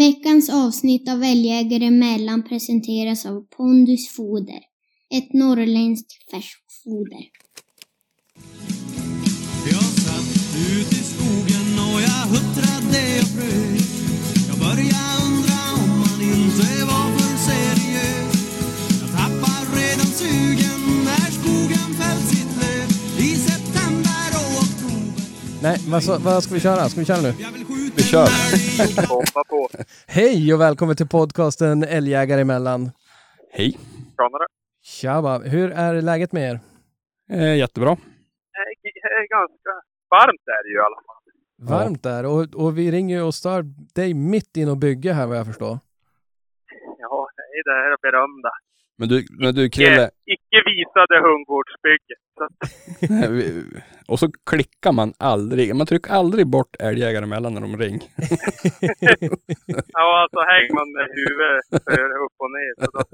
Veckans avsnitt av Älgjägare emellan presenteras av Pondus Foder. Ett norrländskt färskfoder. Jag satt ut i skogen och jag huttrade och frös Jag började undra om man inte var för seriös Jag tappar redan sugen när skogen fällt sitt löv I september och oktober Nej, vad, så, vad ska vi köra? Ska vi köra nu? Kör. Hej och välkommen till podcasten Älgjägare emellan. Hej. Tjänare. Tjaba, hur är läget med er? Eh, jättebra. Det är ganska varmt är det ju i alla fall. Varmt där och, och vi ringer och stör dig mitt in och bygge här vad jag förstår. Ja, det är det berömda. Men du, men du Krille, Icke visade hundgårdsbygget. Och så klickar man aldrig. Man trycker aldrig bort älgjägare emellan när de ringer. ja, alltså hänger man med huvudet för upp och ner. Så då,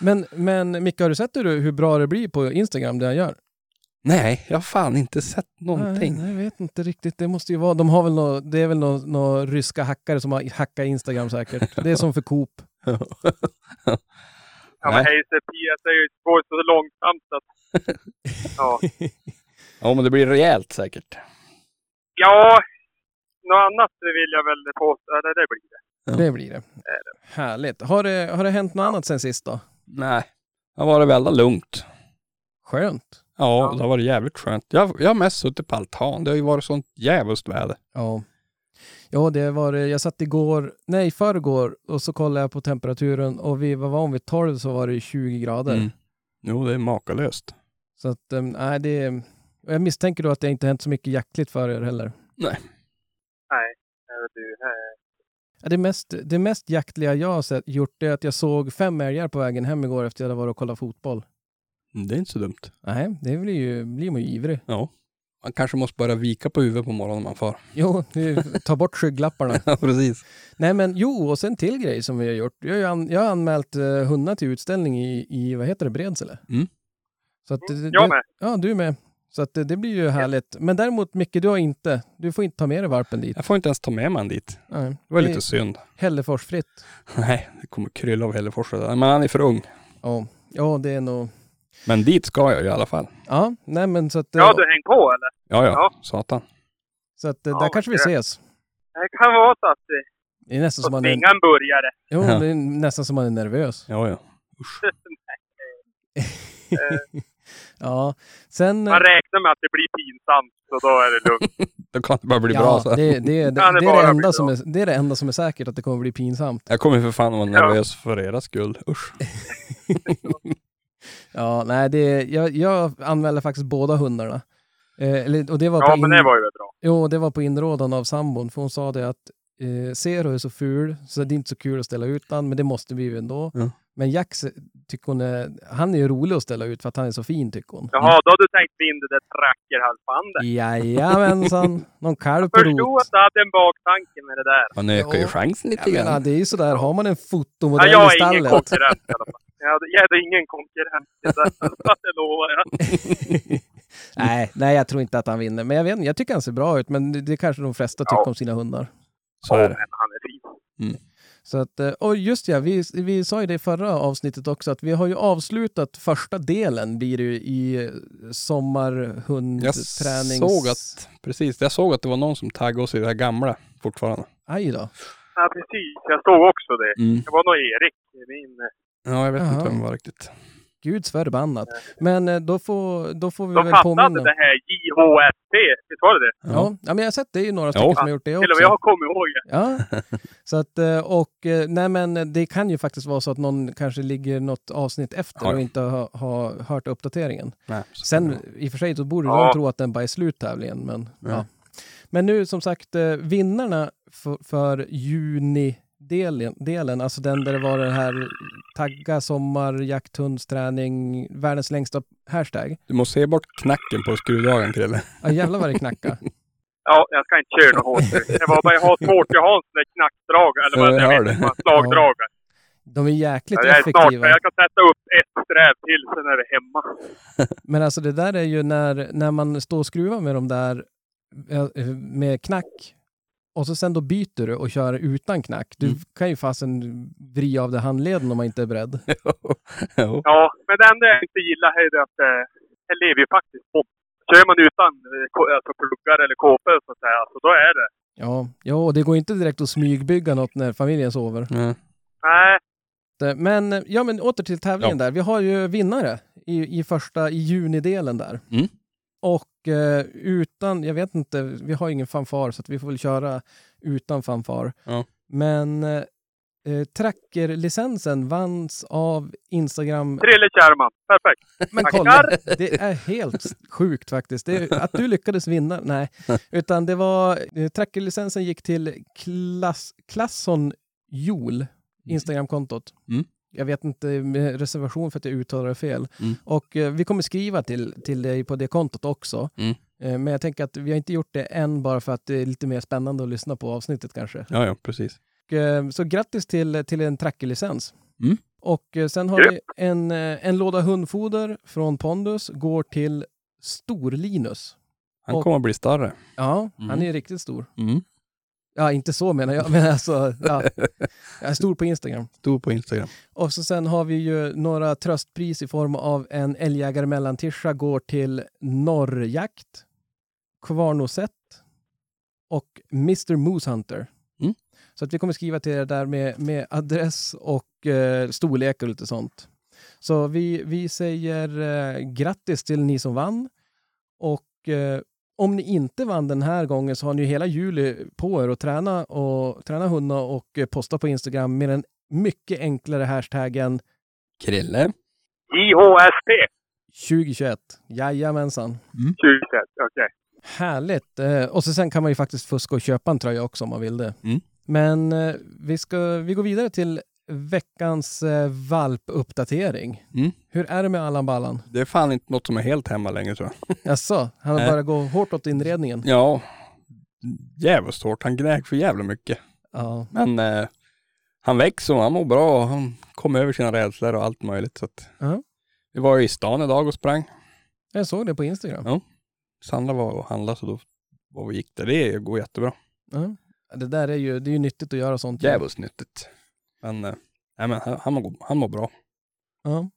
Men, men Micke, har du sett hur, hur bra det blir på Instagram det jag gör? Nej, jag har fan inte sett någonting. Nej, jag vet inte riktigt. Det måste ju vara, de har väl nå, det är väl några nå ryska hackare som har hackat Instagram säkert. Det är som för Coop. ja, men. Hazer PS är ju går så långsamt så att... Ja, Ja, men det blir rejält säkert. ja något annat vill jag väl påstå. Eller det blir det. Ja. Det blir det. Härligt. Har det, har det hänt något annat sen sist då? Nej, det har varit väldigt lugnt. Skönt. Ja, det har varit jävligt skönt. Jag, jag har mest suttit på altan. Det har ju varit sånt jävligt väder. Ja. Ja, det var det. Jag satt igår, nej förrgår, och så kollade jag på temperaturen och vi var van vid 12 så var det 20 grader. Mm. Jo, det är makalöst. Så att, eh, nej det och jag misstänker då att det inte hänt så mycket jaktligt för er heller. Nej, är väl du. Ja, Det mest, det mest jaktliga jag har sett, gjort det är att jag såg fem älgar på vägen hem igår efter att jag hade varit och kollat fotboll. Det är inte så dumt. Nej, det blir, ju, blir man ju ivrig. Ja. Man kanske måste börja vika på huvudet på morgonen när man far. Jo, ta bort skygglapparna. Ja, precis. Nej men jo, och sen till grej som vi har gjort. Jag har, an, jag har anmält eh, hundar till utställning i, i, vad heter det, Bredsele. Mm. Så att, det- Jag det- med. Ja, du är med. Så att det, det blir ju härligt. Men däremot Micke, du har inte. Du får inte ta med dig varpen dit. Jag får inte ens ta med mig han dit. Nej. Det var Det lite synd. Hälleforsfritt. Nej, det kommer krylla av Hällefors. Men han är för ung. Ja. ja, det är nog... Men dit ska jag i alla fall. Ja, nej men så att... eh, Ja, du häng på eller? Ja, ja. Ja. Satan. Så att eh, Ja, där kanske vi det- ses. Det kan vara så att det Det är nästan som får man är... en burgare. Jo, Ja. det är nästan som man är nervös. Ja, ja. Ja, sen... Man räknar med att det blir pinsamt, så då är det lugnt. Då kan det bara bli ja, bra så. det, det, är det, enda som är, det är det enda som är säkert, att det kommer bli pinsamt. Jag kommer för fan att vara Ja. nervös för era skull. Usch. Ja, nej, det, jag, jag anmälde faktiskt båda hundarna. Eh, och det var Ja, men in- det var ju bra. Jo, det var på inrådan av sambon, för hon sa det att eh, Zero är så ful, så det är inte så kul att ställa ut han, men det måste vi ju ändå. Ja. Men Jax tycker hon är, han är ju rolig att ställa ut för att han är så fin tycker hon. Jaha, då har du tänkt vinna det där trackerhalsbandet. Jajamensan, någon kalv på Förstod rot. att du hade en baktanke med det där. Man ökar ju Ja. chansen lite Jag grann. det är ju sådär, har man en Ja, fotomodell jag i är ingen stallet. konkurrent i alla fall. Jag hade, jag hade ingen konkurrent i det lovar jag. nej, nej, jag tror inte att han vinner. Men jag vet jag tycker han ser bra ut, men det, det kanske de flesta tycker Ja. om sina hundar. Så Ja, är det. han är fin. Så att, eh, och just ja, vi, vi sa ju det i förra avsnittet också, att vi har ju avslutat första delen blir det ju i eh, Jag sommarhundtränings... såg att, precis, jag såg att det var någon som taggade oss i det här gamla fortfarande. Aj då. Ja, precis. Jag såg också det. Mm. Det var nog Erik. Min, Ja, jag vet Jaha. inte vem det var riktigt. Guds förbannat. Men eh, då får, då får vi de väl fattade påminna. det här JHSP. Visst var det det? Ja. ja, men jag har sett det är ju några Ja. stycken som har gjort det Till och med också. jag har kommit ihåg det. Ja, så att, eh, och eh, nej men det kan ju faktiskt vara så att någon kanske ligger något avsnitt efter Ja. och inte har, har hört uppdateringen. Nej, Sen i och för sig så borde Ja. de tro att den bara är slut tävlingen, men ja. Ja. Men nu som sagt, vinnarna för, för juni-delen, delen, alltså den där det var den här tagga sommar, jakthundsträning, världens längsta hashtag. Du måste se bort knacken på skruvdragaren, Krille. Ja jävlar vad det knackar. Ja, jag ska inte köra något hårt. Det var bara jag har svårt. Jag har en sån där knackdragare. Eller vad Ja, jag jag vet det. inte, slagdragare. De är jäkligt Ja, jag är snart effektiva. Jag kan sätta upp ett sträv till, sen är det hemma. Men alltså det där är ju när, när man står och skruvar med de där eh, med knack Och så sen då byter du och kör utan knack. Du Mm. kan ju fasen vrida av dig handleden om man inte är beredd. Ja, men det enda jag inte gillar är det att eh, det lever ju faktiskt om. Kör man utan eh, alltså pluggar eller kåpor så att säga, så då är det. Ja, ja och det går inte direkt att smygbygga något när familjen sover. Nej. Nej, Men, eh, ja, men åter till tävlingen där. Vi har ju vinnare i, i första, i junidelen där. Mm. Och eh, utan, jag vet inte, vi har ingen fanfar så att vi får väl köra utan fanfar. Ja. Men eh, eh, trackerlicensen vanns av Instagram. Trille Kärman. Perfekt. Men kolla, det är helt sjukt faktiskt. Det att du lyckades vinna, nej. Utan det var, eh, trackerlicensen gick till klass, Klasson Jol, Instagramkontot. Mm. Jag vet inte, med reservation för att jag uttalar det fel. Mm. Och eh, vi kommer skriva till, till dig på det kontot också. Mm. Eh, men jag tänker att vi har inte gjort det än bara för att det är lite mer spännande att lyssna på avsnittet kanske. Ja, ja, precis. Och, eh, så grattis till, till en trackerlicens. Mm. Och eh, sen har vi en, eh, en låda hundfoder från Pondus, går till Stor-Linus. Han kommer att bli större. Ja, han Mm. är riktigt stor. Ja, inte så menar jag, men alltså, ja. Jag är stor på Instagram. Stor på Instagram. Och så sen har vi ju några tröstpris i form av en älgjägare mellantischa går till Norrjakt, Kvarnosett och Mr. Moose Hunter. Mm. Så att vi kommer skriva till er där med, med adress och eh, storlek och lite sånt. Så vi, vi säger eh, grattis till ni som vann. Och eh, om ni inte vann den här gången så har ni ju hela juli på er att träna, och, träna hundar och posta på Instagram med den mycket enklare hashtaggen Krille. IHSP 2021. Jajamensan. 2021. Okej. Härligt. Eh, och så sen kan man ju faktiskt fuska och köpa en tröja också om man vill det. Mm. Men eh, vi, ska, vi går vidare till veckans eh, valpuppdatering. Mm. Hur är det med Allan Ballan? Det är fan inte något som är helt hemma längre tror jag. Jaså, han har börjat gå hårt åt inredningen? Ja, jävligt hårt. Han gnäg för jävla mycket. Ja. Men eh, han växer och han mår bra och han kom över sina rädslor och allt möjligt. Så att, Ja. Vi var ju i stan idag och sprang. Jag såg det på Instagram. Ja. Sandra var och handlade så då var vi gick där. Det går jättebra. Ja. Det där är ju, det är ju nyttigt att göra sånt. Djävulskt nyttigt. Men, eh, nej, men han, mår, han mår bra. Ja.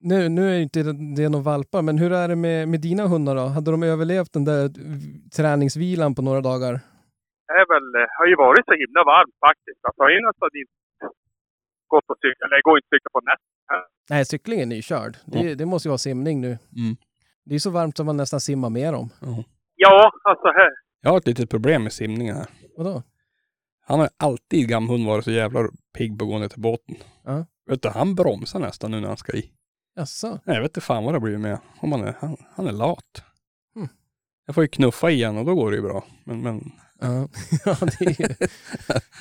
Nu, nu är ju inte det, några valpar, men hur är det med, med dina hundar då? Hade de överlevt den där träningsvilan på några dagar? Det är väl, eh, har ju varit så himla varmt faktiskt. Alltså, har ju nästan inte gått och cykla, eller går inte cykla på nätet. Nej, cyklingen är ju körd. Det, det måste ju vara simning nu. Mm. Det är så varmt som man nästan simmar mer om. Ja, alltså här. Jag har ett litet problem med simningen här. Vadå? Han har alltid gamhund varit så jävla pigg på att gå ner till båten. Ja. Vet du, han bromsar nästan nu när han ska i. Jaså? Nej, jag vet inte fan vad det blir med om han är, han, han är lat. Mm. Jag får ju knuffa igen och då går det ju bra. Men, men Ja, ja det, är ju,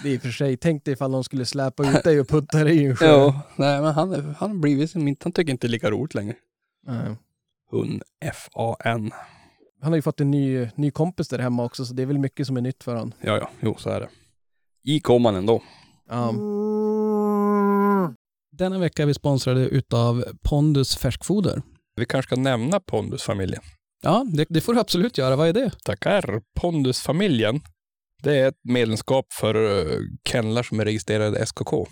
det är i och för sig. Tänk dig ifall någon skulle släpa ut dig och putta dig i en sjö. ja, nej men han, är, han blivit som han tycker inte det är lika roligt längre. Nej. Hund F-A-N. Han har ju fått en ny, ny kompis där hemma också, så det är väl mycket som är nytt för honom. Ja, ja, jo så är det. I kom han ändå. Ja. Denna vecka är vi sponsrade utav Pondus färskfoder. Vi kanske ska nämna Pondusfamiljen. Ja, det, det får du absolut göra. Vad är det? Tackar. Pondusfamiljen. Det är ett medlemskap för uh, kennlar som är registrerade SKK.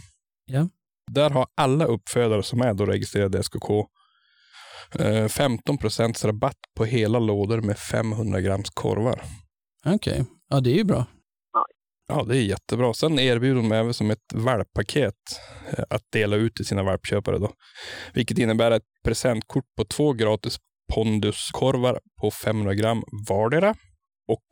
Ja. Där har alla uppfödare som är då registrerade SKK eh, 15 procents rabatt på hela lådor med 500 grams korvar. Okej. Ja, det är ju bra. Ja, det är jättebra. Sen erbjuder de även som ett valppaket eh, att dela ut till sina valpköpare då. Vilket innebär ett presentkort på två gratis ponduskorvar på 500 gram vardera och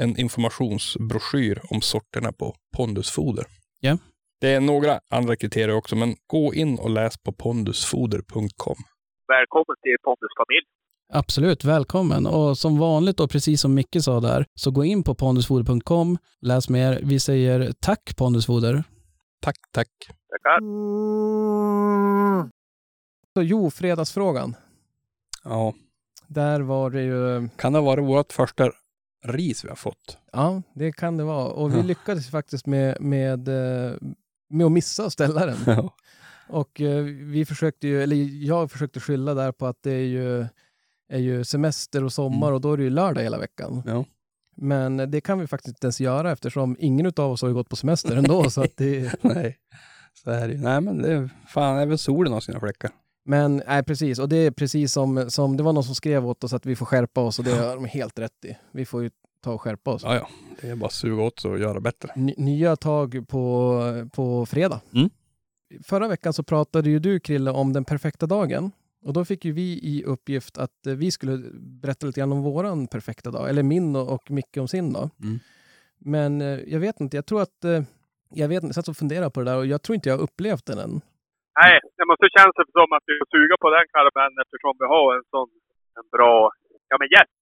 en informationsbroschyr om sorterna på pondusfoder. Ja. Det är några andra kriterier också, men gå in och läs på pondusfoder.com. Välkommen till Pondus familj. Absolut, välkommen. Och som vanligt och precis som Micke sa där, så gå in på pondusfoder.com, läs mer. Vi säger tack Pondusfoder. Tack, tack. Tackar. Så jo, fredagsfrågan. Ja, Där var det ju, kan det ha varit vårt första ris vi har fått? ja, det kan det vara. Och vi Ja. lyckades faktiskt med, med, eh, med att missa att ställa den. Ja. Och eh, vi försökte ju, eller jag försökte skylla där på att det är ju, är ju semester och sommar Mm. och då är det ju lördag hela veckan. Ja. Men det kan vi faktiskt inte ens göra eftersom ingen av oss har ju gått på semester ändå. så att det, Nej, så är det. Nej, men det är fan, även solen har sina fläckar. men nej, precis. Och det är precis som, som det var någon som skrev åt oss att vi får skärpa oss och det har de helt rätt i. Vi får ju ta och skärpa oss. Ja, ja, det är bara att suga åt sig och göra bättre. Ny- nya tag på, på fredag. Mm. Förra veckan så pratade ju du Krille om den perfekta dagen. Och då fick ju vi i uppgift att eh, vi skulle berätta lite grann om våran perfekta dag. Eller min och, och Micke om sin dag. Mm. Men eh, jag vet inte, jag tror att eh, jag vet inte, jag satt och funderade på det där och jag tror inte jag har upplevt den än. Nej, det måste kännas som att vi får suga på den karamellen eftersom vi har en sån en bra, ja men gäst.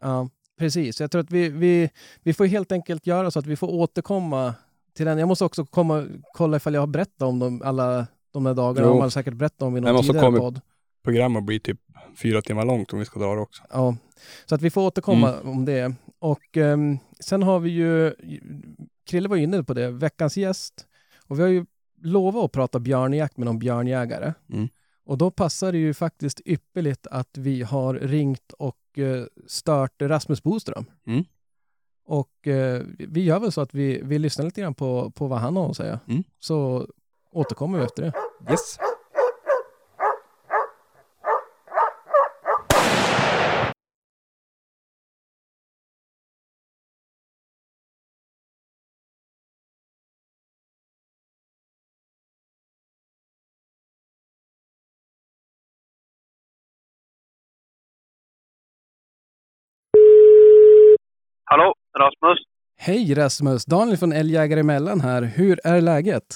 Ja, precis. Jag tror att vi, vi, vi får helt enkelt göra så att vi får återkomma till den. Jag måste också komma kolla ifall jag har berättat om dem alla de där dagarna. Jo. De har säkert berättat om i någon tidigare podd. Programmet blir typ fyra timmar långt om vi ska dra det också. Ja, så att vi får återkomma Mm. om det. Och ehm, sen har vi ju, Krille var inne på det, veckans gäst. Och vi har ju lovat att prata björnjakt med någon björnjägare. Mm. Och då passar det ju faktiskt ypperligt att vi har ringt och eh, stört Rasmus Boström. Mm. Och eh, vi gör väl så att vi, vi lyssnar lite grann på, på vad han har att säga. Mm. Så återkommer vi efter det. Yes. Rasmus? Hej Rasmus! Daniel från Älgjägare emellan här. Hur är läget?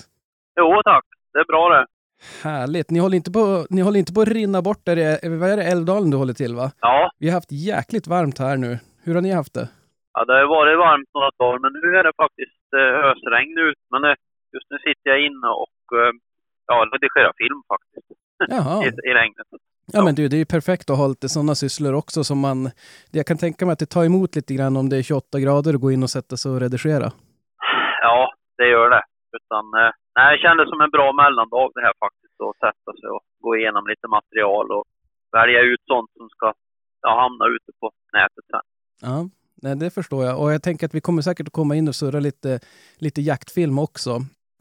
Jo tack, det är bra det. Härligt. Ni håller inte på, ni håller inte på att rinna bort där i, vad är det, Älvdalen du håller till va? Ja, Vi har haft jäkligt varmt här nu. Hur har ni haft det? ja det har varit varmt några dagar men nu är det faktiskt eh, ösregn ut. Men eh, just nu sitter jag inne och eh, ja, redigerar film faktiskt Jaha. i, i regnet. Ja men du, det är ju perfekt att ha lite sådana sysslor också som man... Jag kan tänka mig att det tar emot lite grann om det är 28 grader och gå in och sätta sig och redigera. Ja, det gör det. Utan, eh, nej, det kändes som en bra mellandag det här faktiskt. Att sätta sig och gå igenom lite material och välja ut sånt som ska ja, hamna ute på nätet sen. Ja, nej, det förstår jag. Och jag tänker att vi kommer säkert att komma in och surra lite, lite jaktfilm också.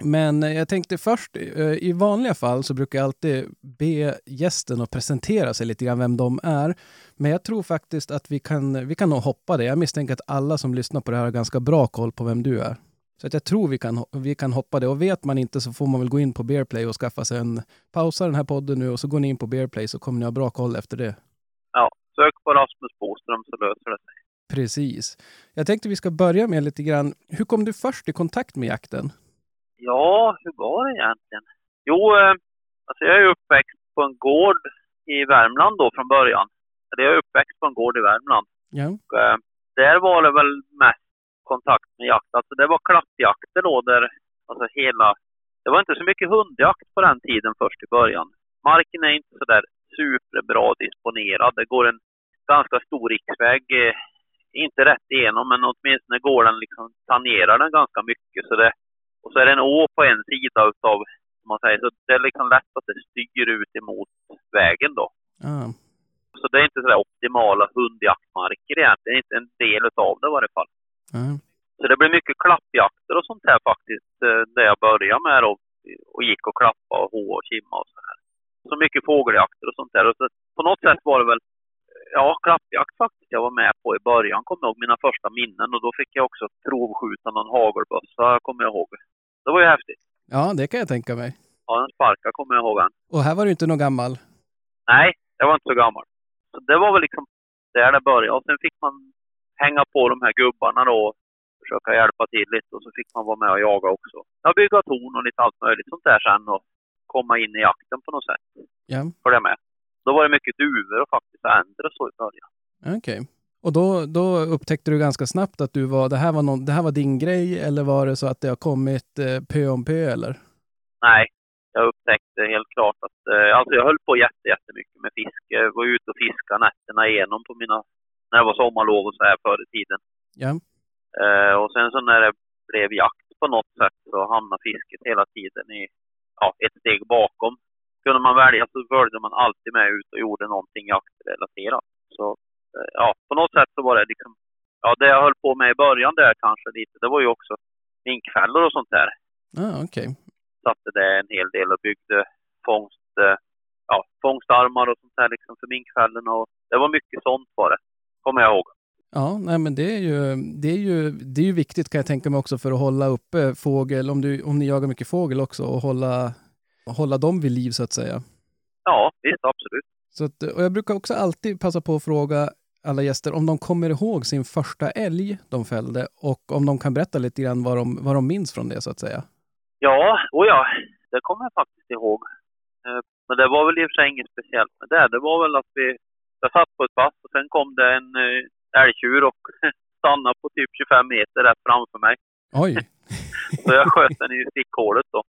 Men eh, jag tänkte först, eh, i vanliga fall så brukar jag alltid be gästen att presentera sig lite grann, vem de är. Men jag tror faktiskt att vi kan, vi kan nog hoppa det. Jag misstänker att alla som lyssnar på det här har ganska bra koll på vem du är. Så att jag tror vi kan, vi kan hoppa det. Och vet man inte så får man väl gå in på Bearplay och skaffa sig en... Pausa den här podden nu och så går ni in på Bearplay så kommer ni ha bra koll efter det. Ja, sök på Rasmus Boström så löser det sig. Precis. Jag tänkte vi ska börja med lite grann. Hur kom du först i kontakt med jakten? Ja, hur var det egentligen? Jo, eh, alltså jag är uppväxt på en gård i Värmland då från början. Eller jag är uppväxt på en gård i Värmland. Ja. Och, eh, där var det väl mest kontakt med jakt. Alltså det var klappjakter då där, alltså hela... Det var inte så mycket hundjakt på den tiden först i början. Marken är inte så där superbra disponerad. Det går en ganska stor riksväg, eh, inte rätt igenom, men åtminstone går den liksom, tangerar den ganska mycket. Så det, och så är det en å på en sida utav, man säger, så det är liksom lätt att det styr ut emot vägen då. Ah. Så det är inte sådär optimala hundjaktmarker egentligen, inte en del utav det i varje fall. Ah. Så det blev mycket klappjakter och sånt här faktiskt, eh, där jag började med då, och gick och klappa och hå och kimma och så här. Så mycket fågeljakter och sånt där. Och så på något sätt var det väl, ja, klappjakt faktiskt jag var med på i början, kommer jag ihåg mina första minnen. Och då fick jag också provskjuta någon hagelbössa, kommer jag ihåg. Det var ju häftigt. Ja, det kan jag tänka mig. Ja, den sparkade kommer jag ihåg. Den. Och här var du inte någon gammal. Nej, jag var inte så gammal. Så det var väl liksom där det började. Och sen fick man hänga på de här gubbarna då och försöka hjälpa till lite. Och så fick man vara med och jaga också. Ja, bygga torn och lite allt möjligt sånt där sen och komma in i jakten på något sätt. Ja, För det med. Då var det mycket duvor och faktiskt änder och så i början. okej. Och då, då upptäckte du ganska snabbt att du var, det, här var någon, det här var din grej eller var det så att det har kommit eh, pö om pö eller? Nej, jag upptäckte helt klart att... Eh, alltså jag höll på jätte, jättemycket med fiske. Jag var ute och fiskade nätterna igenom på mina... När det var sommarlov och så här förr i tiden. Ja, Eh, och sen så när det blev jakt på något sätt så hamnade fisket hela tiden i ja, ett steg bakom. Kunde man välja så följde man alltid med ut och gjorde någonting jaktrelaterat. Så eh, ja, på något sätt så var det liksom ja, det jag höll på med i början där kanske lite, det var ju också minkfällor och sånt där. Ah, okej. Satte det en hel del och byggde fångst, eh, ja, fångstarmar och sånt där liksom för minkfällorna och det var mycket sånt var det, kommer jag ihåg. Ja, nej, men det är, ju, det, är ju, det är ju viktigt kan jag tänka mig också för att hålla uppe fågel, om, du, om ni jagar mycket fågel också, och hålla, hålla dem vid liv så att säga. Ja, visst, absolut. Så att, och jag brukar också alltid passa på att fråga alla gäster om de kommer ihåg sin första älg de fällde och om de kan berätta lite grann vad de, vad de minns från det så att säga. Ja, och ja, det kommer jag faktiskt ihåg. Eh, Men det var väl i och för sig inget speciellt med det. Det var väl att vi, jag satt på ett pass och sen kom det en eh, älgtjur och stannade på typ 25 meter rätt framför mig. Oj, Så jag sköt den i stickhålet då.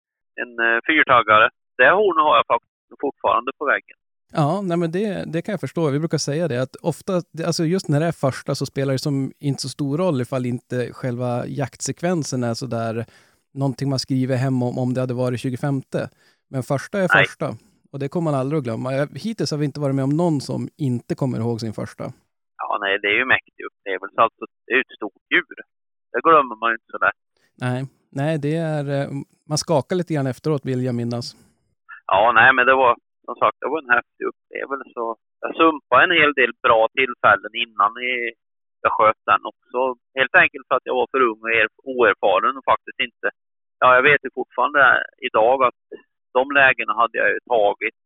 En eh, fyrtaggare. Det hornet har jag faktiskt fortfarande på väggen. ja, nej, men det, det kan jag förstå. Vi brukar säga det att ofta, alltså just när det är första så spelar det som inte så stor roll ifall inte själva jaktsekvensen är så där någonting man skriver hem om, om det hade varit 25. Men första är Nej. första. Och det kommer man aldrig att glömma. Jag- Hittills har vi inte varit med om någon som inte kommer ihåg sin första. Ja, nej, det är ju mäktig upplevelse. Alltså, det är ju ett stort djur. Det glömmer man ju inte så lätt. Nej, nej det är, eh, man skakar lite grann efteråt vill jag minnas. Ja, nej, men det var som sagt, det var en häftig upplevelse. Jag sumpade en hel del bra tillfällen innan i- jag sköt den också. Helt enkelt för att jag var för ung och er- oerfaren och faktiskt inte... Ja, jag vet ju fortfarande idag att de lägena hade jag ju tagit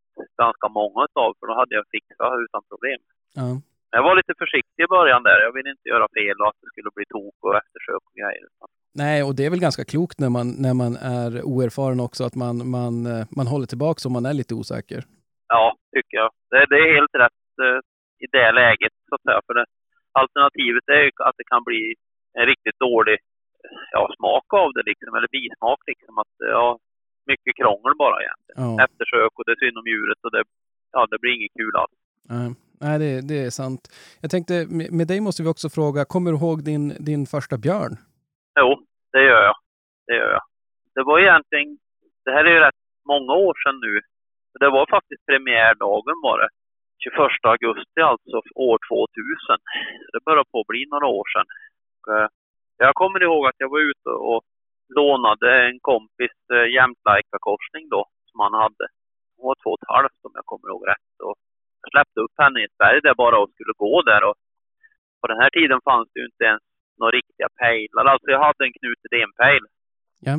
ganska många utav, för då hade jag fixat utan problem. Ja. Jag var lite försiktig i början där. Jag ville inte göra fel och att det skulle bli tok och eftersök och grejer. Nej, och det är väl ganska klokt när man, när man är oerfaren också, att man, man, eh, man håller tillbaka om man är lite osäker. Ja, tycker jag. Det, det är helt rätt eh, i det läget, så att säga. För det, alternativet är ju att det kan bli en riktigt dålig ja, smak av det, liksom, eller bismak. Liksom, att, ja, mycket krångel bara egentligen. Ja. Eftersök och det är synd om djuret och det, ja, det blir inget kul alls. Nej, Nej det, det är sant. Jag tänkte, med, med dig måste vi också fråga, kommer du ihåg din, din första björn? Jo, det gör jag. Det gör jag. Det var egentligen, det här är ju rätt många år sedan nu. Det var faktiskt premiärdagen var det. 21 augusti alltså, år 2000. Det börjar på att bli några år sedan. Och, eh, Jag kommer ihåg att jag var ute och lånade en kompis eh, då, som han hade. Hon var två och ett halvt om jag kommer ihåg rätt. Och jag släppte upp henne i ett berg där bara och skulle gå där. Och på den här tiden fanns det ju inte ens några riktiga pejlar. Alltså jag hade en Knut Edén-pejl. Ja.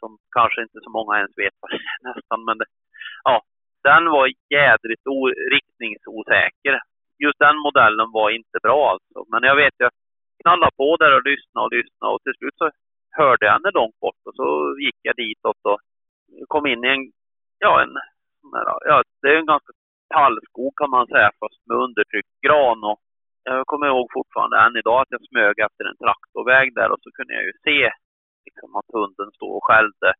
Som kanske inte så många ens vet vad det är nästan. Men det, ja, den var jädrigt o- riktningsosäker. Just den modellen var inte bra alltså. Men jag vet jag knallade på där och lyssnade och lyssnade och till slut så hörde jag henne långt bort och så gick jag ditåt och kom in i en, ja en, ja det är en ganska tallskog kan man säga fast med undertryckt gran och jag kommer ihåg fortfarande än idag att jag smög efter en traktorväg där och så kunde jag ju se liksom, att hunden stod och skällde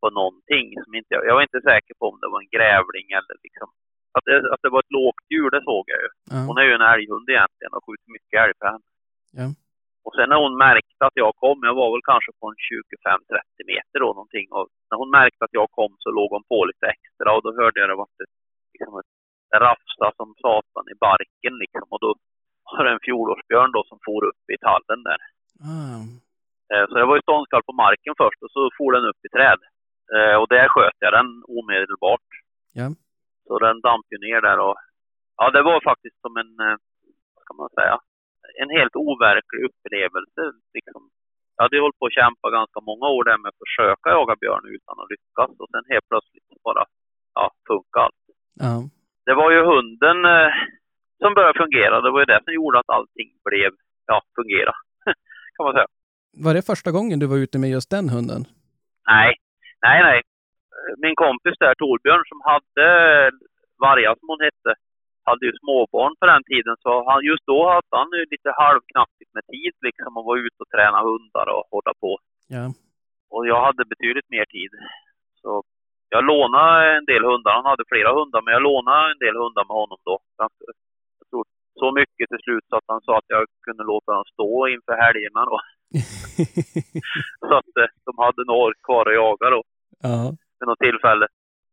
på någonting som inte jag, var inte säker på om det var en grävling eller liksom att det, att det var ett lågt djur, det såg jag ju. Ja. Hon är ju en älghund egentligen och skjuter mycket älg för henne. Ja. Och sen när hon märkte att jag kom, jag var väl kanske på en 25-30 meter då någonting. Och när hon märkte att jag kom så låg hon på lite extra och då hörde jag det vart ett, liksom ett rafsa som satan i barken liksom. Och då var fjolårsbjörn då som for upp i tallen där. Eh, Så det var ju ståndskall på marken först och så for den upp i träd. Eh, Och där sköt jag den omedelbart. Ja. Så den damp ju ner där och ja, det var faktiskt som en, eh, vad ska man säga, en helt overklig upplevelse. Liksom. Jag hade ju hållit på att kämpa ganska många år där med att försöka jaga björn utan att lyckas och sen helt plötsligt bara, ja, funkar allt. Ja. Det var ju hunden som började fungera. Det var ju det som gjorde att allting blev, ja, fungera. kan man säga. Var det första gången du var ute med just den hunden? Nej, nej, nej. Min kompis där, Torbjörn, som hade Varga som hon hette, hade ju småbarn på den tiden. Så han, just då hade han ju lite halvknappigt med tid liksom och var ute och träna hundar och hålla på. Ja. Och jag hade betydligt mer tid. Så jag lånade en del hundar. Han hade flera hundar, men jag lånade en del hundar med honom då. Så mycket till slut så att han sa att jag kunde låta dem stå inför helgerna då. Så att eh, de hade några år kvar att jaga då ja. vid något tillfälle.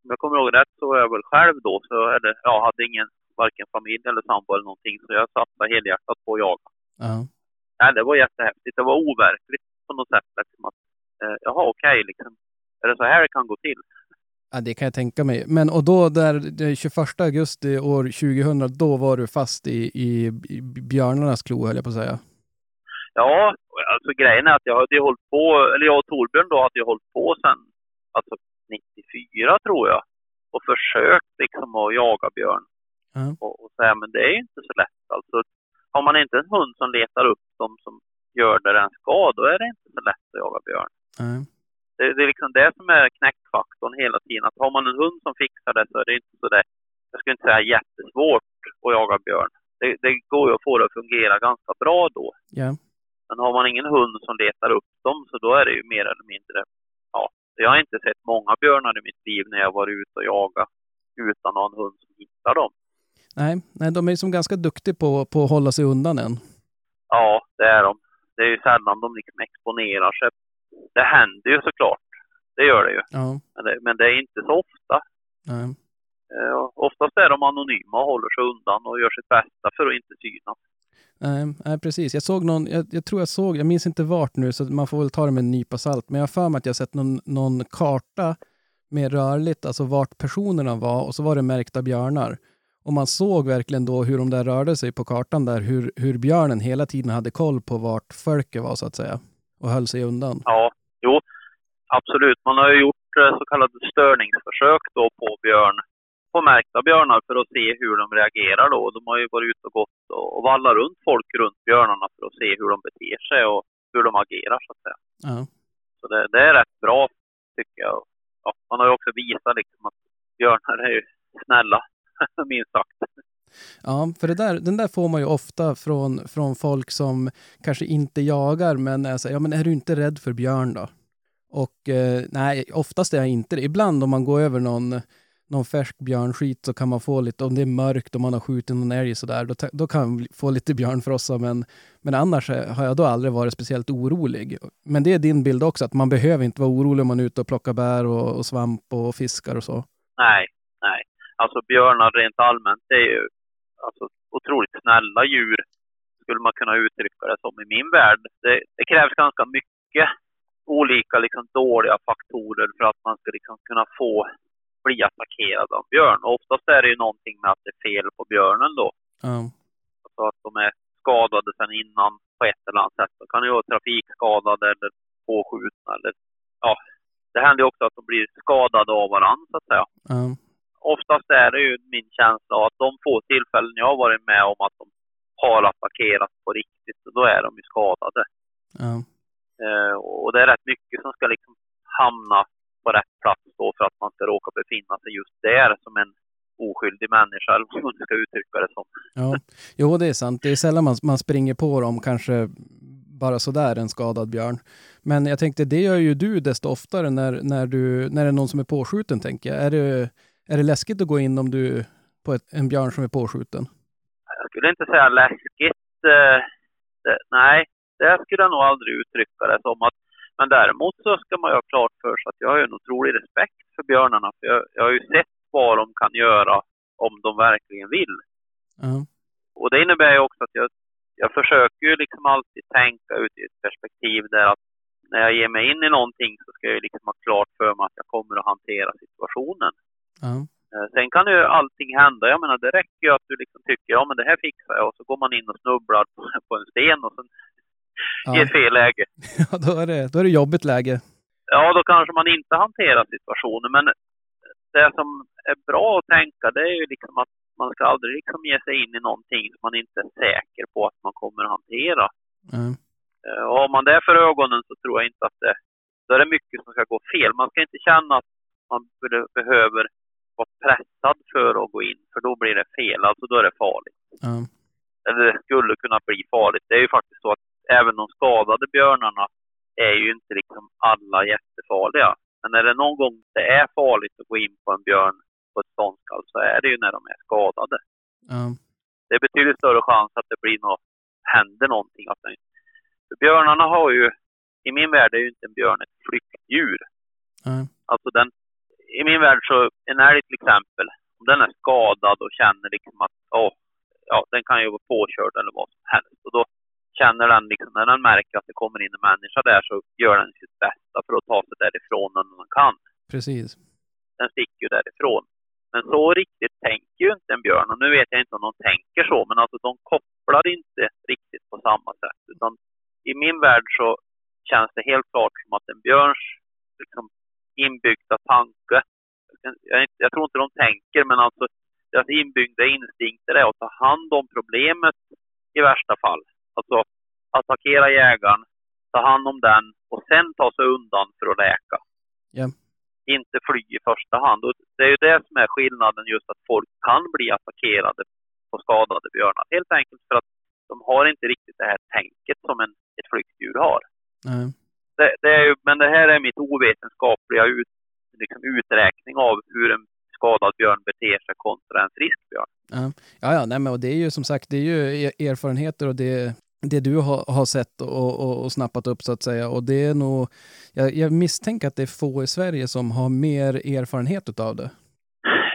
Om jag kommer ihåg rätt så var jag väl själv då, så eller, jag hade ingen varken familj eller sambo eller någonting, så jag satsade helhjärtat på att jaga. Ja. nej, det var jättehäftigt. Det var overkligt på något sätt. Liksom att, eh, jaha, okej, liksom. Är det så här det kan gå till? Ja, det kan jag tänka mig. Men och då där den 21 augusti år 2000, då var du fast i, i, i björnarnas klo, höll jag på att säga. Ja, alltså grejen är att jag hade hållit på, eller jag och Torbjörn då hade ju hållit på sen, alltså 94 tror jag, och försökt liksom att jaga björn. Ja. Och, och säga, men det är ju inte så lätt alltså. Har man inte en hund som letar upp dem som gör det den ska, då är det inte så lätt att jaga björn. Nej. Det, det är liksom det som är knäckfaktorn hela tiden. Att har man en hund som fixar det så är det inte så det, jag skulle inte säga jättesvårt att jaga björn. Det, det går ju att få det att fungera ganska bra då. Ja. Men har man ingen hund som letar upp dem så då är det ju mer eller mindre, ja. Jag har inte sett många björnar i mitt liv när jag varit ute och jagat utan någon hund som hittar dem. Nej, nej, de är ju som ganska duktiga på, på att hålla sig undan än. Ja, det är de. Det är ju sällan de liksom exponerar sig. Det händer ju såklart. Det gör det ju. Ja. Men det, men det är inte så ofta. Nej. Eh, oftast är de anonyma och håller sig undan och gör sitt bästa för att inte synas. Nej, nej, precis. Jag såg någon, jag, jag tror jag såg, jag minns inte vart nu, så man får väl ta det med en nypa salt, men jag har för mig att jag sett någon, någon karta med rörligt, alltså vart personerna var, och så var det märkta björnar. Och man såg verkligen då hur de där rörde sig på kartan där, hur, hur björnen hela tiden hade koll på vart folket var så att säga. Och höll sig undan. Ja, jo, absolut. Man har ju gjort eh, så kallade störningsförsök då på björn, på märkta björnar för att se hur de reagerar då. De har ju varit ute och gått och, och vallat runt folk runt björnarna för att se hur de beter sig och hur de agerar så att säga. Ja. Så det, det är rätt bra tycker jag. Ja, man har ju också visat liksom att björnar är ju snälla, minst sagt. Ja, för det där, den där får man ju ofta från, från folk som kanske inte jagar, men är så, här, ja men är du inte rädd för björn då? Och eh, nej, oftast är jag inte det. Ibland om man går över någon, någon färsk björnskit så kan man få lite, om det är mörkt och man har skjutit någon älg sådär, då, då kan man få lite björnfrossa, men, men annars har jag då aldrig varit speciellt orolig. Men det är din bild också, att man behöver inte vara orolig om man är ute och plockar bär och, och svamp och fiskar och så. Nej, nej. Alltså björnar rent allmänt det är ju alltså, otroligt snälla djur, skulle man kunna uttrycka det som i min värld. Det, det krävs ganska mycket olika liksom, dåliga faktorer för att man ska liksom, kunna få bli attackerad av björn. Och oftast är det ju någonting med att det är fel på björnen då. Ja, Alltså att de är skadade sedan innan på ett eller annat sätt. De kan ju vara trafikskadade eller påskjutna eller ja, det händer ju också att de blir skadade av varandra så att säga. ja, Oftast är det ju min känsla att de få tillfällen jag har varit med om att de har attackerat på riktigt, då är de ju skadade. ja. Eh, och det är rätt mycket som ska liksom hamna på rätt plats då för att man ska råka befinna sig just där som en oskyldig människa, eller vad man ska uttrycka det som. Ja, jo det är sant. Det är sällan man, man springer på dem, kanske bara sådär, en skadad björn. Men jag tänkte, det gör ju du desto oftare när, när, du, när det är någon som är påskjuten, tänker jag. Är det, är det läskigt att gå in om du på ett, en björn som är påskjuten? Jag skulle inte säga läskigt. Eh, det, nej, det skulle jag nog aldrig uttrycka det som. Att, men däremot så ska man ju ha klart för sig att jag har en otrolig respekt för björnarna. För jag, jag har ju sett vad de kan göra om de verkligen vill. Ja, Och det innebär ju också att jag, jag försöker ju liksom alltid tänka ut i ett perspektiv där att när jag ger mig in i någonting så ska jag ju liksom ha klart för mig att jag kommer att hantera situationen. Eh, Sen kan ju allting hända. Jag menar, det räcker ju att du liksom tycker ja men det här fixar jag och så går man in och snubblar på, en sten och sen i ja. ett fel läge. ja då, är det, då är det jobbigt läge. Ja, då kanske man inte hanterar situationen. Men det som är bra att tänka det är ju liksom att man ska aldrig liksom ge sig in i någonting som man inte är säker på att man kommer att hantera. Eh, Och har man det för ögonen så tror jag inte att det... Då är det mycket som ska gå fel. Man ska inte känna att man be- behöver vara pressad för att gå in, för då blir det fel. Alltså då är det farligt. ja, Eller det skulle kunna bli farligt. Det är ju faktiskt så att även de skadade björnarna är ju inte liksom alla jättefarliga. Men är det någon gång det är farligt att gå in på en björn på ett ståndskall så är det ju när de är skadade. ja, Det är betydligt större chans att det blir något, händer någonting. Att den, för björnarna har ju, i min värld är ju inte en björn ett flyktdjur. ja, Alltså den, i min värld så, en älg till exempel, om den är skadad och känner liksom att, åh, ja, den kan ju vara påkörd eller vad som helst. Och då, känner den liksom, när den märker att det kommer in en människa där så gör den sitt bästa för att ta sig därifrån när den kan. Precis. Den sticker ju därifrån. Men så riktigt tänker ju inte en björn. Och nu vet jag inte om de tänker så, men alltså de kopplar inte riktigt på samma sätt. Utan i min värld så känns det helt klart som att en björns liksom, inbyggda tanke, jag, jag tror inte de tänker, men alltså deras inbyggda instinkter är att ta hand om problemet i värsta fall. Alltså attackera jägaren, ta hand om den och sen ta sig undan för att läka. Ja. Inte fly i första hand. Och det är ju det som är skillnaden just att folk kan bli attackerade på skadade björnar. Helt enkelt för att de har inte riktigt det här tänket som en, ett flyktdjur har. Nej. Det, det är men det här är mitt ovetenskapliga ut, liksom uträkning av hur en skadad björn beter sig kontra en frisk björn. Ja, ja, ja nej, men och det är ju som sagt, det är ju er- erfarenheter och det, det du har, har sett och, och, och snappat upp så att säga. Och det är nog, jag, jag misstänker att det är få i Sverige som har mer erfarenhet utav det.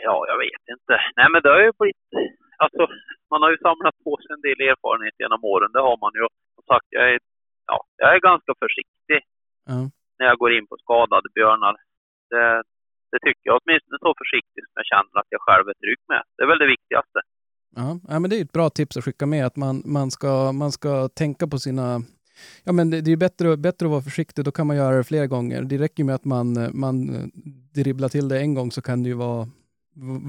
Ja, jag vet inte. Nej, men det har ju blivit... Alltså, man har ju samlat på sig en del erfarenhet genom åren. Det har man ju. Som sagt, jag är, ja, jag är ganska försiktig Ja. när jag går in på skadade björnar. Det, det tycker jag. Åtminstone så försiktigt som jag känner att jag själv är trygg med. Det är väl det viktigaste. Ja, ja, men det är ett bra tips att skicka med att man, man, ska, man ska tänka på sina... Ja, men det, det är bättre, bättre att vara försiktig, då kan man göra det flera gånger. Det räcker med att man, man dribblar till det en gång så kan det ju vara,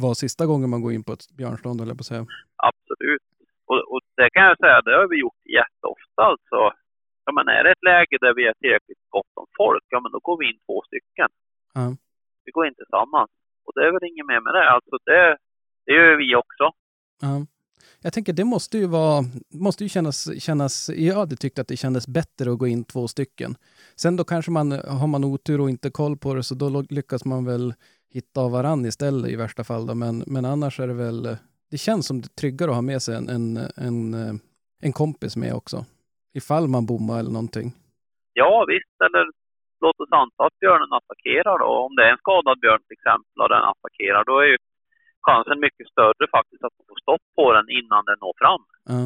vara sista gången man går in på ett björnstånd, eller på att säga. Absolut. Och, och det kan jag säga, det har vi gjort jätteofta alltså. Ja, men är det ett läge där vi är tillräckligt gott om folk, ja men då går vi in två stycken. Ja. Vi går in tillsammans. Och det är väl inget mer med det. Alltså det, det gör vi också. Ja. Jag tänker det måste ju vara, måste ju kännas, kännas, jag hade tyckt att det kändes bättre att gå in två stycken. Sen då kanske man, har man otur och inte koll på det så då lyckas man väl hitta av varann istället i värsta fall då. Men, men annars är det väl, det känns som det tryggare att ha med sig en, en, en, en kompis med också. Ifall man bommar eller någonting. Ja visst, eller låt oss anta att björnen attackerar då. Om det är en skadad björn till exempel och den attackerar, då är ju chansen mycket större faktiskt att man får stopp på den innan den når fram. Ja.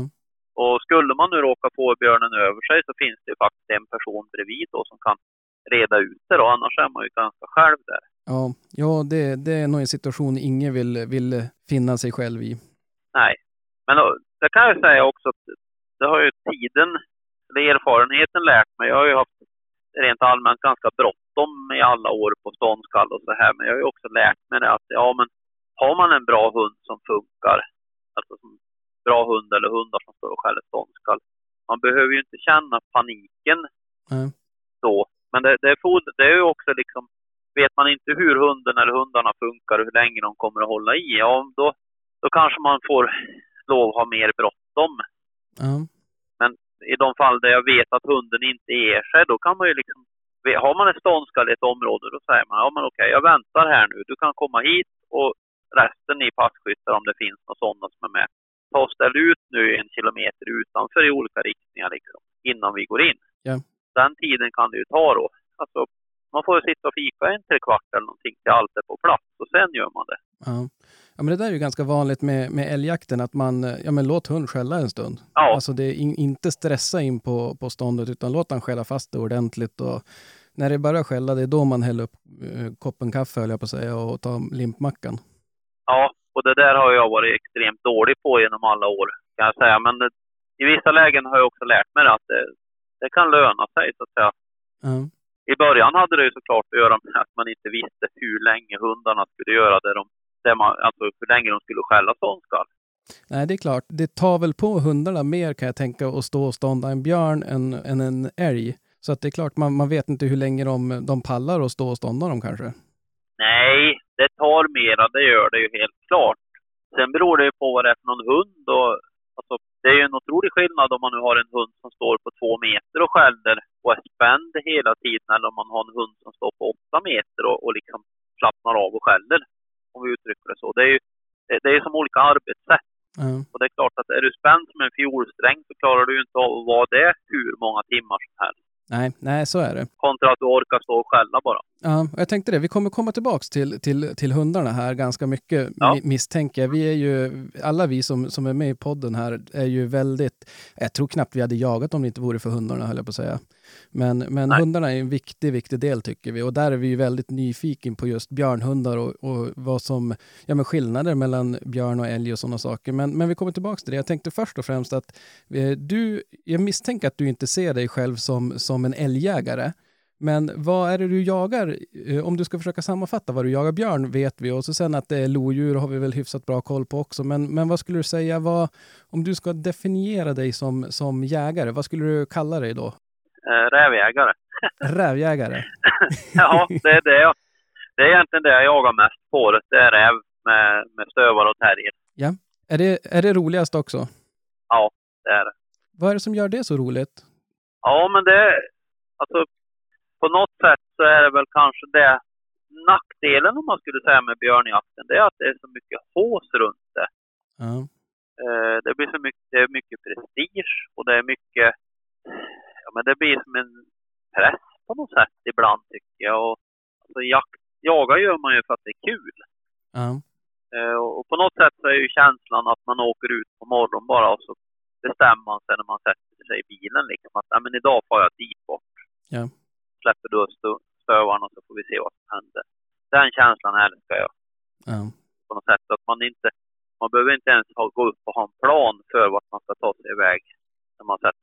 Och skulle man nu råka få björnen över sig så finns det ju faktiskt en person bredvid då som kan reda ut det då. Annars är man ju ganska själv där. Ja, ja det, det är nog en situation ingen vill, vill finna sig själv i. Nej, men då, det kan jag säga också att det har ju tiden, eller erfarenheten lärt mig. Jag har ju haft rent allmänt ganska bråttom i alla år på ståndskall och så här. Men jag har ju också lärt mig det att ja, men har man en bra hund som funkar, alltså som bra hund eller hundar som står och skäller ståndskall, man behöver ju inte känna paniken då. Men det, det, är, fod- det är ju också liksom, vet man inte hur hunden eller hundarna funkar och hur länge de kommer att hålla i, ja då, då kanske man får lov att ha mer bråttom. Ja. I de fall där jag vet att hunden inte ger sig, då kan man ju liksom... Har man ett ståndskall i ett område, då säger man ja men okej, jag väntar här nu. Du kan komma hit och resten i passkyttar om det finns några sådana som är med. Ta och ställ ut nu en kilometer utanför i olika riktningar liksom, innan vi går in. Ja. Den tiden kan det ju ta då. Alltså, man får ju sitta och fika en tre kvart eller någonting till allt är på plats och sen gör man det. Ja. Ja, men det där är ju ganska vanligt med, med älgjakten, att man, ja men låt hund skälla en stund. Ja, Alltså det är in, inte stressa in på, på ståndet, utan låt han skälla fast det ordentligt. Och när det börjar skälla, det är då man häller upp eh, koppen kaffe, höll jag på att säga, och tar limpmackan. Ja, och det där har jag varit extremt dålig på genom alla år kan jag säga. Men det, i vissa lägen har jag också lärt mig att det, det kan löna sig så att säga. Ja. I början hade det ju såklart att göra med att man inte visste hur länge hundarna skulle göra det de, det man, alltså hur länge de skulle skälla ståndskall. Nej, det är klart. Det tar väl på hundarna mer kan jag tänka att stå och stånda en björn än, än en älg. Så att det är klart, man, man vet inte hur länge de, de pallar att stå och stånda dem kanske. Nej, det tar mera, det gör det ju helt klart. Sen beror det ju på vad det är för någon hund och alltså, det är ju en otrolig skillnad om man nu har en hund som står på två meter och skäller och är spänd hela tiden eller om man har en hund som står på åtta meter och, och liksom slappnar av och skäller. Om vi uttrycker det så. Det är ju det, är som olika arbetssätt. Ja. Och det är klart att är du spänd som en fiolsträng så klarar du ju inte av att vara det hur många timmar som helst. Nej, nej, så är det. Kontra att du orkar stå och skälla bara. Ja, och jag tänkte det. Vi kommer komma tillbaks till, till, till hundarna här ganska mycket, Ja. mi- misstänker jag. Vi är ju, alla vi som, som är med i podden här är ju väldigt, jag tror knappt vi hade jagat om det inte vore för hundarna, höll jag på att säga. Men, men Nej. hundarna är en viktig, viktig del tycker vi. Och där är vi väldigt nyfiken på just björnhundar och, och vad som, ja men skillnader mellan björn och älg och sådana saker. Men, men vi kommer tillbaks till det. Jag tänkte först och främst att eh, du, jag misstänker att du inte ser dig själv som, som en älgjägare. Men vad är det du jagar? Eh, Om du ska försöka sammanfatta vad du jagar, björn vet vi och så sen att det är lodjur har vi väl hyfsat bra koll på också. Men, men vad skulle du säga, vad, om du ska definiera dig som, som jägare, vad skulle du kalla dig då? Eh, rävjägare. Rävjägare? Ja, det är det. jag- Det är egentligen det jag jagar mest på året. Det är räv med, med stövare och terrier. Är det, är det roligast också? Det är det. Vad är det som gör det så roligt? Ja, men det... Alltså, på något sätt så är det väl kanske det nackdelen om man skulle säga med björnjakten. Det är att det är så mycket hås runt det. Ja. Eh, det blir så mycket, det är mycket prestige och det är mycket... Ja, men det blir som en press på något sätt ibland tycker jag. Och, alltså, jakt, jaga gör man ju för att det är kul. Ja. Eh, och på något sätt så är ju känslan att man åker ut på morgonen bara och så bestämmer man sig när man sätter sig i bilen liksom att "Nej, men idag får jag dit bort. Ja. Släpper du stö- stövaren och så får vi se vad som händer. Den känslan älskar jag Ja. på något sätt. Att man inte, man behöver inte ens ha, gå upp och ha en plan för vart man ska ta sig iväg när man sätter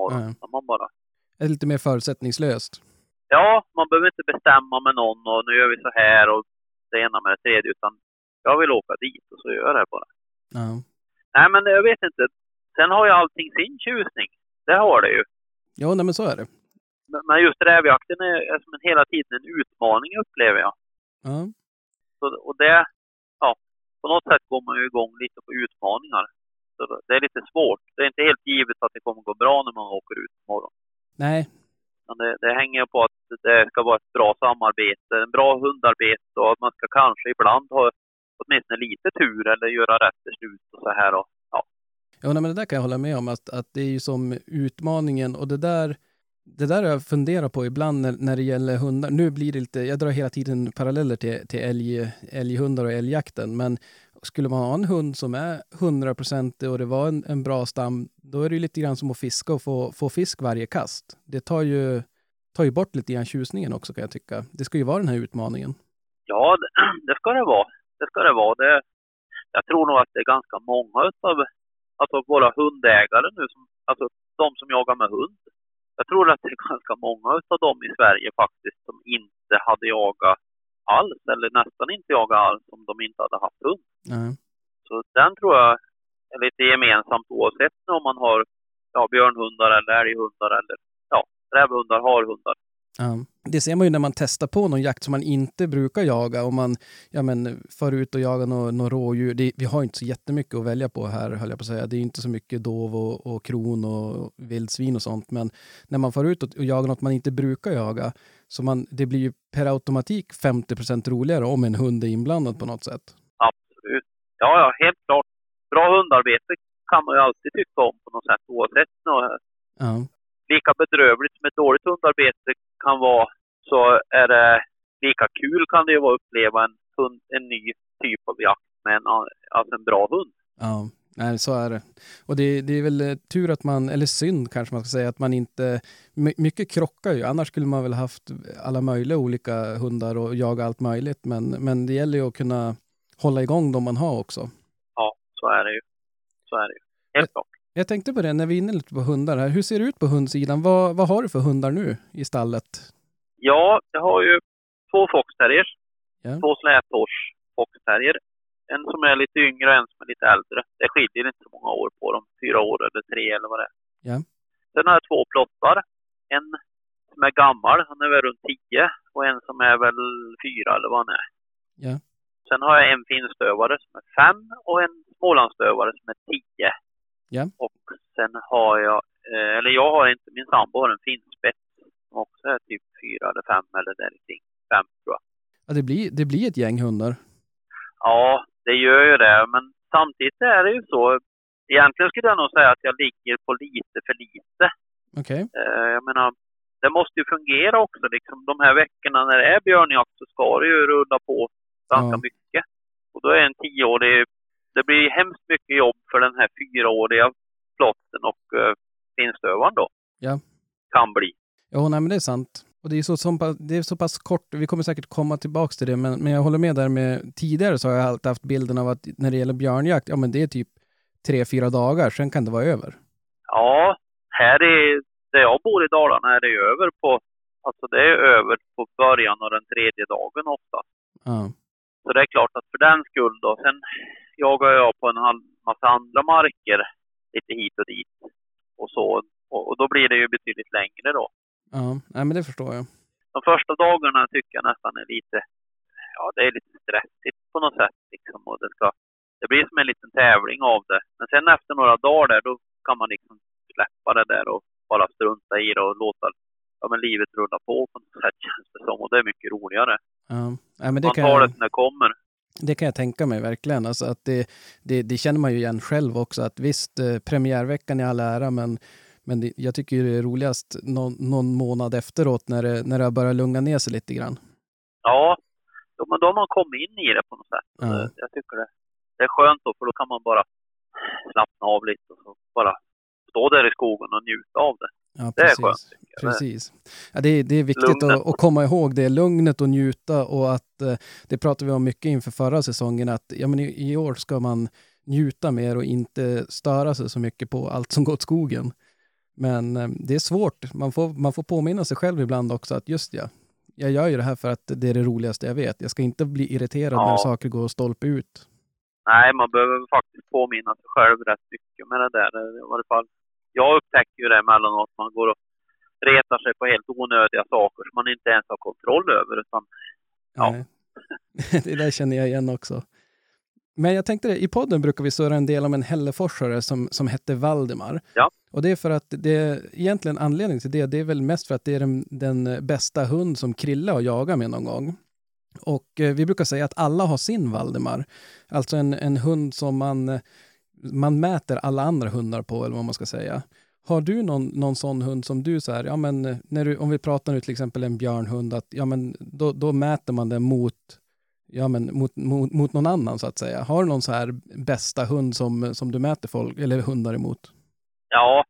morgonen. Ja. Man bara, Det är lite mer förutsättningslöst. ja, man behöver inte bestämma med någon och nu gör vi så här och det ena med det tredje utan jag vill åka dit och så gör jag det bara. Ja. Nej, men jag vet inte. Sen har ju allting sin tjusning. Det har det ju. Jo, nej, men så är det. Men- Men just rävjakten är, är som en hela tiden en utmaning upplever jag. Ja. Så, och det, ja, på något sätt går man ju igång lite på utmaningar. Så det är lite svårt. Det är inte helt givet att det kommer gå bra när man åker ut på morgonen. Nej, Men det, det hänger på att det ska vara ett bra samarbete, en bra hundarbete och att man ska kanske ibland ha åtminstone lite tur eller göra rätt beslut och så här. Och, ja, Ja, men det där kan jag hålla med om, att, att det är ju som utmaningen och det där, det där har jag funderat på ibland när, när det gäller hundar. Nu blir det lite, jag drar hela tiden paralleller till, till älg, älghundar och älgjakten, men skulle man ha en hund som är 100% och det var en, en bra stam, då är det lite grann som att fiska och få, få fisk varje kast. Det tar ju, tar ju bort lite grann tjusningen också kan jag tycka. Det ska ju vara den här utmaningen. ja det, det ska det vara. Det ska det vara. Det, jag tror nog att det är ganska många av alltså våra hundägare nu, som, alltså de som jagar med hund. Jag tror att det är ganska många utav dem i Sverige faktiskt som inte hade jagat alls, eller nästan inte jagat alls om de inte hade haft hund. Ja. Så den tror jag är lite gemensamt oavsett om man har ja, björnhundar eller älghundar eller ja, rävhundar, harhundar. Ja. Det ser man ju när man testar på någon jakt som man inte brukar jaga. Om man ja, men, far ut och jagar något nå rådjur. Det, vi har inte så jättemycket att välja på här, höll jag på att säga. Det är inte så mycket dov och, och kron och vildsvin och sånt. Men när man far ut och, och jagar något man inte brukar jaga, så man, det blir ju per automatik 50% roligare om en hund är inblandad på något sätt. Absolut. Ja, ja, helt klart. Bra hundarbete kan man ju alltid tycka om på något sätt oavsett. Ja. Lika bedrövligt som ett dåligt hundarbete kan vara så är det lika kul kan det ju vara att uppleva en, hund, en ny typ av jakt med en, alltså en bra hund. Ja, nej, så är det. Och det, det är väl eh, tur att man, eller synd kanske man ska säga, att man inte... my- Mycket krockar ju, annars skulle man väl haft alla möjliga olika hundar och jaga allt möjligt. Men, men det gäller ju att kunna hålla igång de man har också. Ja, så är det ju. Så är det ju. Helt klart. Jag tänkte på det när vi är inne lite på hundar här. Hur ser det ut på hundsidan? Vad, vad har du för hundar nu i stallet? Ja, jag har ju två foxterriers. Ja. Två slätårs foxterrier. En som är lite yngre och en som är lite äldre. Det skiljer inte så många år på dem. Fyra år eller tre eller vad det är. Ja. Sen har jag två plottar. En som är gammal, han är väl runt tio. Och en som är väl fyra eller vad han är. Ja. Sen har jag en finstövare som är fem och en smålandsstövare som är tio. Ja. Och sen har jag, eh, eller jag har inte, min sambo har en finspets som också är typ fyra eller fem eller där kring. Fem tror jag. Ja, det, blir, det blir ett gäng hundar. Ja, det gör ju det. Men samtidigt är det ju så. Egentligen skulle jag nog säga att jag ligger på lite för lite. Okej. Eh, Jag menar, det måste ju fungera också. Liksom, de här veckorna när det är björnjakt så ska det ju rulla på ganska Ja. mycket. Och då är en tioårig... Det blir hemskt mycket jobb för den här fyraåriga plotten och uh, finstövaren då. Ja. Kan bli. Jo, nej, men det är sant. Och det är, så, pass- det är så pass kort, vi kommer säkert komma tillbaka till det, men, men jag håller med där med tidigare så har jag alltid haft bilden av att när det gäller björnjakt, ja men det är typ tre, fyra dagar, sen kan det vara över. Ja, här i, där jag bor i Dalarna är det över på... Alltså det är över på början av den tredje dagen ofta. Ja, Så det är klart att för den skull då. Sen jagar jag på en halv massa andra marker lite hit och dit. Och så. Och, och då blir det ju betydligt längre då. ja nej, men det förstår jag. De första dagarna tycker jag nästan är lite, ja det är lite stressigt på något sätt liksom. Och det, ska, det blir som en liten tävling av det. Men sen efter några dagar där, då kan man liksom släppa det där och bara strunta i det och låta ja, men livet rulla på på något sätt känns det som. Och det är mycket roligare. Ja, nej, men det Man kan tar det när det kommer. Det kan jag tänka mig verkligen. Alltså att det, det, det känner man ju igen själv också. Att visst, eh, premiärveckan är all ära, men, men det, jag tycker det är roligast någon, någon månad efteråt när det, när det har börjat lugna ner sig lite grann. Ja, men då har man kommit in i det på något sätt. Ja. Jag tycker det, det är skönt då, för då kan man bara slappna av lite och bara stå där i skogen och njuta av det. Ja, Det är skönt. Precis. Ja, det, är, det är viktigt att, att komma ihåg det, lugnet och njuta och att eh, det pratade vi om mycket inför förra säsongen att ja, men i, i år ska man njuta mer och inte störa sig så mycket på allt som går åt skogen. Men eh, det är svårt. Man får, man får påminna sig själv ibland också att just ja, jag gör ju det här för att det är det roligaste jag vet. Jag ska inte bli irriterad Ja. när saker går stolpe ut. Nej, man behöver faktiskt påminna sig själv rätt mycket med det där. I varje fall, jag upptäcker ju det emellanåt. Man går och retar sig på helt onödiga saker som man inte ens har kontroll över. Utan, Ja. Nej. det där känner jag igen också. Men jag tänkte det, i podden brukar vi surra en del om en Hälleforsare som, som hette Valdemar. Ja. Och det är för att det, egentligen anledningen till det, det är väl mest för att det är den, den bästa hund som Krille har jagat med någon gång. Och eh, vi brukar säga att alla har sin Valdemar. Alltså en, en hund som man, man mäter alla andra hundar på, eller vad man ska säga. Har du någon, någon sån hund som du så här, ja men eh, när du, om vi pratar nu till exempel en björnhund, att ja men då, då mäter man den mot, ja men mot, mot, mot någon annan så att säga. Har du någon så här bästa hund som, som du mäter folk, eller hundar emot? ja,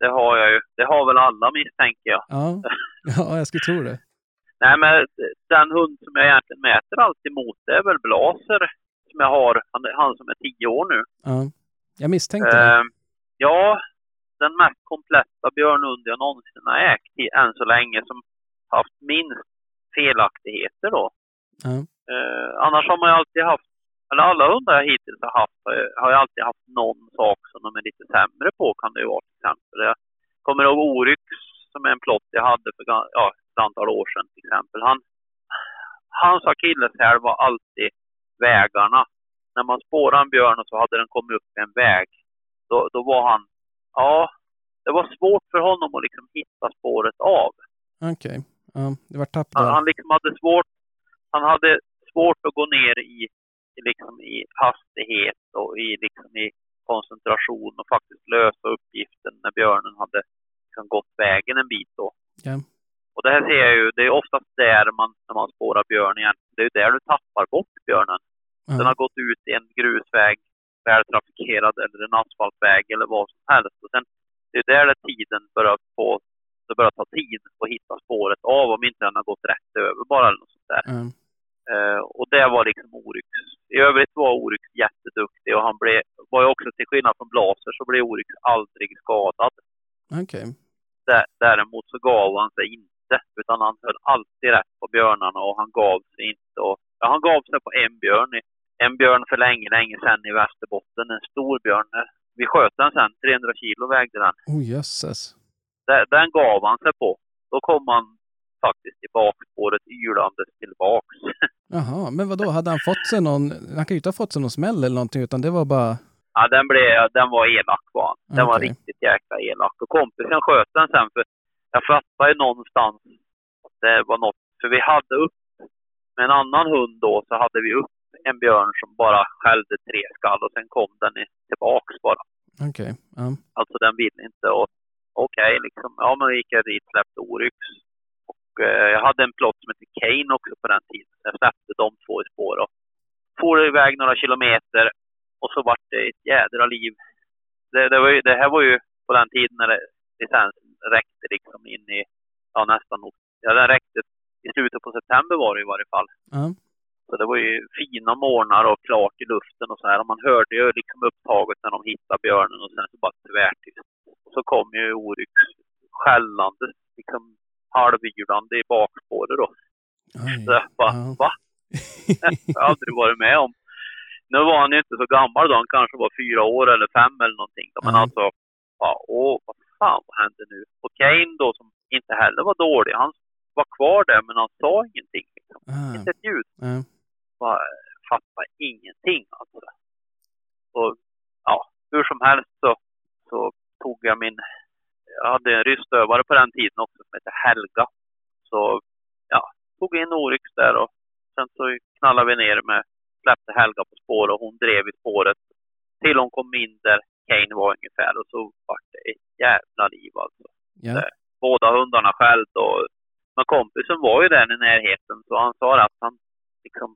det har jag ju. Det har väl alla misstänker jag. Ja, ja jag skulle tro det. Nej, men den hund som jag egentligen mäter alltid mot det är väl Blaser som jag har. Han, han som är tio år nu. Ja. Jag misstänkte det. Eh, ja, den mest kompletta björnhund jag någonsin har ägt i, än så länge som haft minst felaktigheter då. Ja. Eh, annars har man ju alltid haft, eller alla hundar jag hittills har haft har ju- alltid haft någon sak som de är lite sämre på kan det ju vara till exempel. Jag kommer ihåg Oryx som är en plott jag hade för ja, ett antal år sedan till exempel. Han, hans akilleshäl var alltid vägarna. När man spårade en björn och så hade den kommit upp en väg, då, då var han, ja, det var svårt för honom att liksom hitta spåret av. Okej. Ja, det var tapp Han, där. han liksom hade svårt, han hade svårt att gå ner i, i, liksom i hastighet och i, liksom i koncentration och faktiskt lösa uppgiften när björnen hade liksom gått vägen en bit då. Ja. Och det här ser jag ju, det är oftast där man, när man spårar björn igen, det är ju där du tappar bort björnen. Den Ja. har gått ut i en grusväg, vältrafikerad eller en asfaltväg eller vad som helst. Och sen, det är där det tiden börjar få, det börjar ta tid att hitta spåret av om inte den har gått rätt över bara eller något sånt där. Ja. Eh, och det var liksom Oryx. I övrigt var Oryx jätteduktig och han blev, var ju också till skillnad från Blaser så blev Oryx aldrig skadad. Okej. Dä- Däremot så gav han sig inte, utan han höll alltid rätt på björnarna och han gav sig inte. Och, ja, han gav sig på en björn, en björn för länge, länge sedan i Västerbotten, en stor björn. Vi sköt den sen, 300 kilo vägde den. Oh jösses. Den, den gav han sig på. Då kom han faktiskt i bakspåret ylandes tillbaks. Jaha, men vad då hade han fått sig någon, han kan ju inte ha fått sig någon smäll eller någonting, utan det var bara, Ja, den, blev, den var elak var han. Den var Okej. riktigt jäkla elak. Och kompisen sköt den sen för jag fattade ju någonstans att det var något. För vi hade upp, med en annan hund då, så hade vi upp en björn som bara skällde tre skall och sen kom den tillbaks bara. okej. Ja. Alltså den ville inte. Och okej, liksom. Ja, men gick jag dit, släppte Oryx. Och eh, jag hade en plott som hette Kane också på den tiden. Jag släppte de två i spår och for iväg några kilometer. Och så vart det ett jädra liv. Det, det, var ju, det här var ju på den tiden när det, licensen räckte liksom in i, ja nästan, ja den räckte i slutet på september var det i varje fall. Ja. Så det var ju fina morgnar och klart i luften och så här. Och man hörde ju liksom upptaget när de hittade björnen och sen så bara tvärtyst. Och så kom ju Oryx skällande, liksom halvyrande i bakspåret då. Oj. Så jag bara, Ja. va? Jag har aldrig varit med om. Nu var han ju inte så gammal då, han kanske var fyra år eller fem eller någonting. Då. Men Ja. alltså, bara, åh, vad fan vad hände nu? Och Kane då, som inte heller var dålig, han var kvar där men han sa ingenting. Liksom. Ah. Inte ett ljud. Ja. Bara, fattar ingenting alltså. Och ja, hur som helst så, så tog jag min, jag hade en rystövare på den tiden också som hette Helga. Så ja, tog in Oryx där och sen så knallade vi ner med, släppte Helga på spår och hon drev i spåret till hon kom in där Kane var ungefär och så vart det ett jävla liv alltså Ja. båda hundarna skällt och men kompisen var ju där i närheten så han sa att han liksom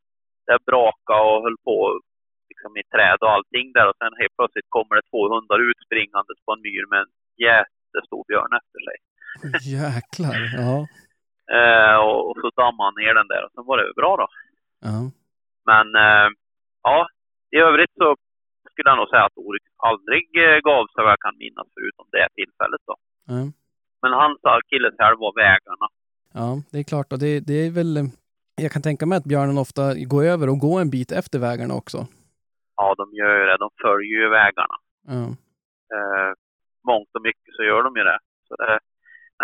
det braka och höll på liksom i träd och allting där och sen helt plötsligt kommer det två hundar utspringandes på en myr med en jättestor björn efter sig. Jäklar. Ja. Eh, och, och så dammade han ner den där och sen var det bra då. Ja. Men eh, ja, i övrigt så skulle jag nog säga att Oryx aldrig eh, gav sig vad jag kan minnas förutom det tillfället då. Ja. Men hans akilleshäl var vägarna. Ja, det är klart. Och det, det är väl... Jag kan tänka mig att björnen ofta går över och går en bit efter vägarna också. Ja, de gör ju det. De följer ju vägarna. Ja. Eh, mångt och mycket så gör de ju det. Så det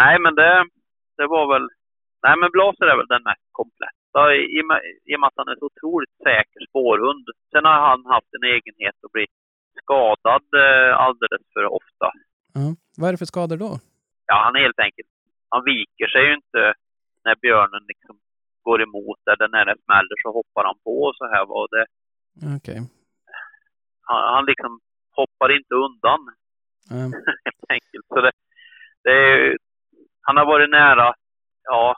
nej, men det, det var väl... Nej, men Blaser är väl den mest kompletta i, i, i och med att han är så otroligt säker spårhund. Sen har han haft en egenhet att bli skadad eh, alldeles för ofta. Ja. Vad är det för skador då? Ja, han är helt enkelt... Han viker sig ju inte när björnen liksom går emot eller när det smäller så hoppar han på och så här. Och det, Okej. han, han liksom hoppar inte undan. Helt enkelt. Så det, det är, han har varit nära, ja,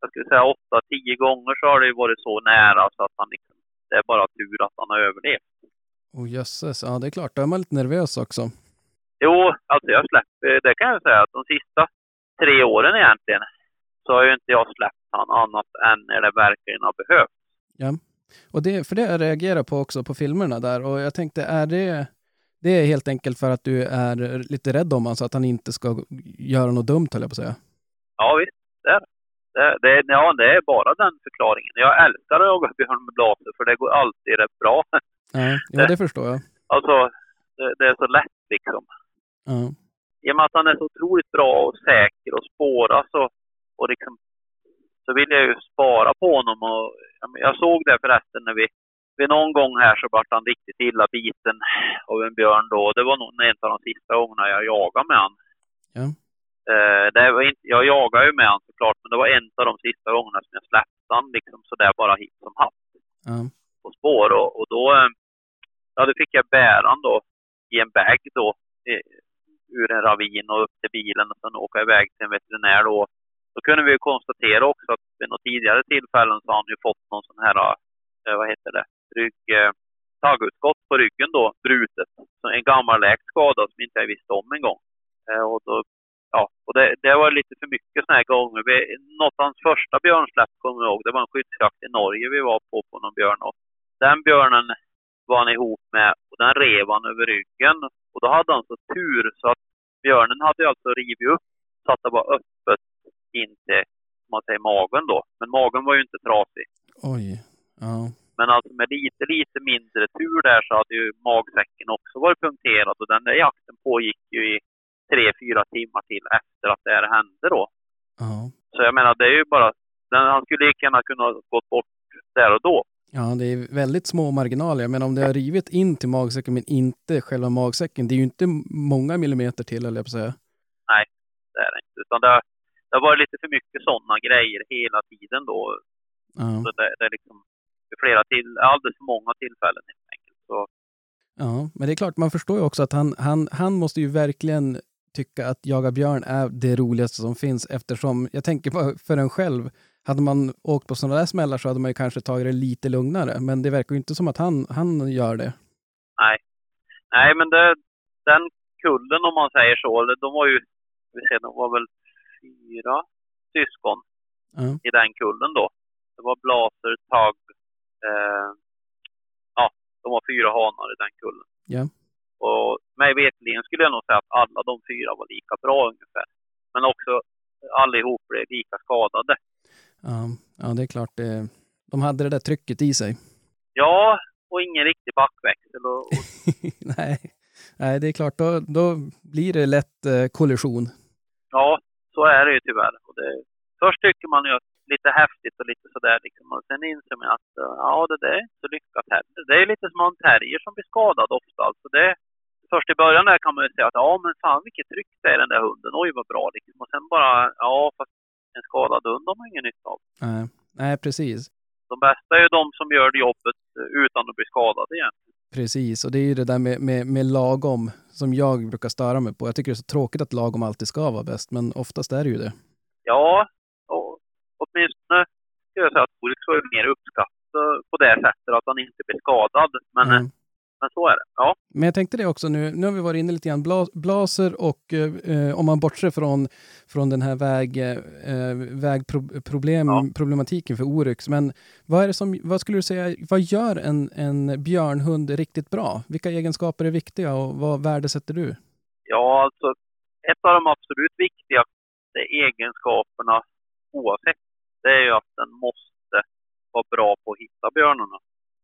jag skulle säga åtta, tio gånger så har det varit så nära så att han liksom, det är bara tur att han har överlevt. Oh jösses. Ja, det är klart. Då är man lite nervös också. Jo, alltså jag släpper, det kan jag säga att de sista tre åren egentligen så har ju inte jag släppt han annat än när det verkligen har behövts. Ja. Och det, för det jag reagerar på också på filmerna där. Och jag tänkte, är det... Det är helt enkelt för att du är lite rädd om honom så att han inte ska göra något dumt, höll jag på att säga. Ja visst, det är det. det. Det, ja, det är bara den förklaringen. Jag älskar att jaga björn med blaser för det går alltid rätt bra. Ja, ja det förstår jag. Alltså, det, det är så lätt liksom. Ja. I och med att han är så otroligt bra och säker och spåra så, och liksom, så vill jag ju spara på honom. Och, jag såg det förresten när vi, vid någon gång här så vart han riktigt illa biten av en björn då. Det var nog en av de sista gångerna jag jagade med han. Ja. Eh, det var inte, jag jagar ju med han såklart, men det var en av de sista gångerna som jag släppte han liksom sådär bara hit som hatt Ja. på spår och, och då, eh, ja, då fick jag bära han då i en bag då ur en ravin och upp till bilen och sen åka iväg till en veterinär då. Då kunde vi ju konstatera också att vid något tidigare tillfällen så har han ju fått någon sån här, eh, vad heter det, rygg, eh, taggutskott på ryggen då, brutet. Så en gammal läkt skada som inte jag visste om en gång. Eh, och då, ja, och det, det var lite för mycket såna här gånger. Vi, något av hans första björnsläpp kommer jag ihåg, det var en skyddsjakt i Norge vi var på, på någon björn. Och den björnen var han ihop med och den rev han över ryggen. Och då hade han så tur så att björnen hade alltså rivit upp så att det var öppet in till, om man säger magen då. Men magen var ju inte trasig. Oj. Ja. Men alltså med lite, lite mindre tur där så hade ju magsäcken också varit punkterad och den där jakten pågick ju i tre, fyra timmar till efter att det här hände då. Ja. Så jag menar, det är ju bara, den, han skulle lika gärna kunna gått bort där och då. Ja, det är väldigt små marginaler. Men om det har rivit in till magsäcken men inte själva magsäcken, det är ju inte många millimeter till, eller jag på säga. Det är det inte. Utan det, det har varit lite för mycket sådana grejer hela tiden då. Ja. Så det, det är liksom flera till, alldeles för många tillfällen helt enkelt. Så ja, men det är klart, man förstår ju också att han, han, han måste ju verkligen tycka att jaga björn är det roligaste som finns eftersom jag tänker på för en själv. Hade man åkt på sådana där smällar så hade man ju kanske tagit det lite lugnare. Men det verkar ju inte som att han, han gör det. Nej. Nej, men det, den kullen om man säger så, de var ju, vi ser, de var väl fyra syskon Ja. i den kullen då. Det var Blaser, Tagg, eh, ja, de var fyra hanar i den kullen. Ja. Och mig veterligen skulle jag nog säga att alla de fyra var lika bra ungefär. Men också allihop blev lika skadade. Ja, ja det är klart. Det, de hade det där trycket i sig. Ja, och ingen riktig backväxel. Och, och, Nej. Nej, det är klart. Då, då blir det lätt eh, kollision. ja, så är det ju tyvärr. Och det, först tycker man ju att lite häftigt och lite sådär liksom. Och sen inser man att eh, ja, det där är inte så lyckat heller. Det är lite som en terrier som blir skadad ofta. Alltså det, först i början där kan man ju säga att ja, men fan vilket tryck det är i den där hunden. Oj, vad bra liksom. Och sen bara, ja, fast en skadad hund har man ingen nytta av. Nej, Nej precis. De bästa är ju de som gör jobbet eh, utan att bli skadade igen. Precis, och det är ju det där med, med, med lagom som jag brukar störa mig på. Jag tycker det är så tråkigt att lagom alltid ska vara bäst, men oftast är det ju det. Ja, och åtminstone skulle jag säga att Oryx var mer uppskattad på det sättet att han inte blir skadad. Men, Mm. Men så är det. Ja, Men jag tänkte det också nu, nu har vi varit inne lite grann, Bla- Blaser och eh, om man bortser från, från den här väg, eh, vägproblem, Ja. problematiken för Oryx, men vad, är det som, vad skulle du säga, vad gör en, en björnhund riktigt bra? Vilka egenskaper är viktiga och vad värdesätter du? ja alltså ett av de absolut viktigaste egenskaperna oavsett, det är ju att den måste vara bra på att hitta björnarna.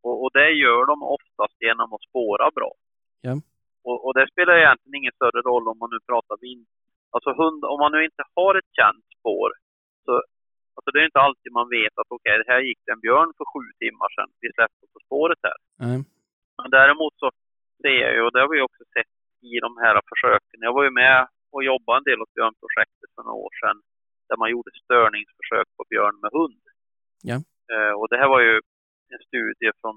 Och, och det gör de oftast genom att spåra bra. Ja. Och, och det spelar egentligen ingen större roll om man nu pratar vind. Alltså hund, om man nu inte har ett känt spår så alltså det är inte alltid man vet att okej, här gick det en björn för sju timmar sedan. Vi släppte på spåret här. Nej. Men däremot så ser jag ju, och det har vi också sett i de här försöken. Jag var ju med och jobbade en del åt björnprojektet för några år sedan. Där man gjorde störningsförsök på björn med hund. Ja. Eh, och det här var ju en studie från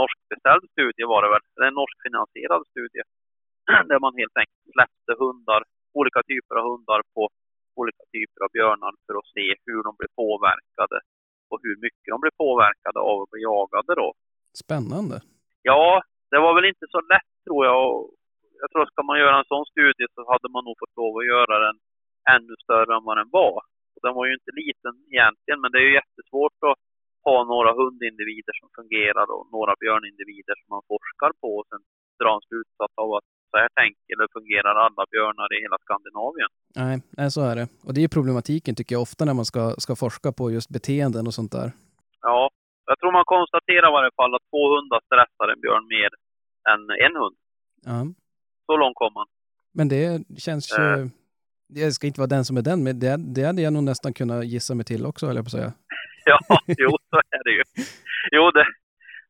norskbeställd studie var det väl, eller en norskfinansierad studie. där man helt enkelt släppte hundar, olika typer av hundar på olika typer av björnar för att se hur de blir påverkade och hur mycket de blir påverkade av att bli jagade då. Spännande. Ja, det var väl inte så lätt tror jag. Jag tror att ska man göra en sån studie så hade man nog fått lov att göra den ännu större än vad den var. Och den var ju inte liten egentligen, men det är ju jättesvårt att ha några hundindivider som fungerar och några björnindivider som man forskar på och sen dra en slutsats av att så här tänker eller fungerar alla björnar i hela Skandinavien. Nej, nej, så är det. Och det är problematiken tycker jag ofta när man ska, ska forska på just beteenden och sånt där. Ja, jag tror man konstaterar i varje fall att två hundar stressar en björn mer än en hund. Ja. Så långt kom man. Men det känns ju... Eh. Jag ska inte vara den som är den, men det, det hade jag nog nästan kunnat gissa mig till också, höll jag på att säga. Ja, jo, så är det ju. Jo, det,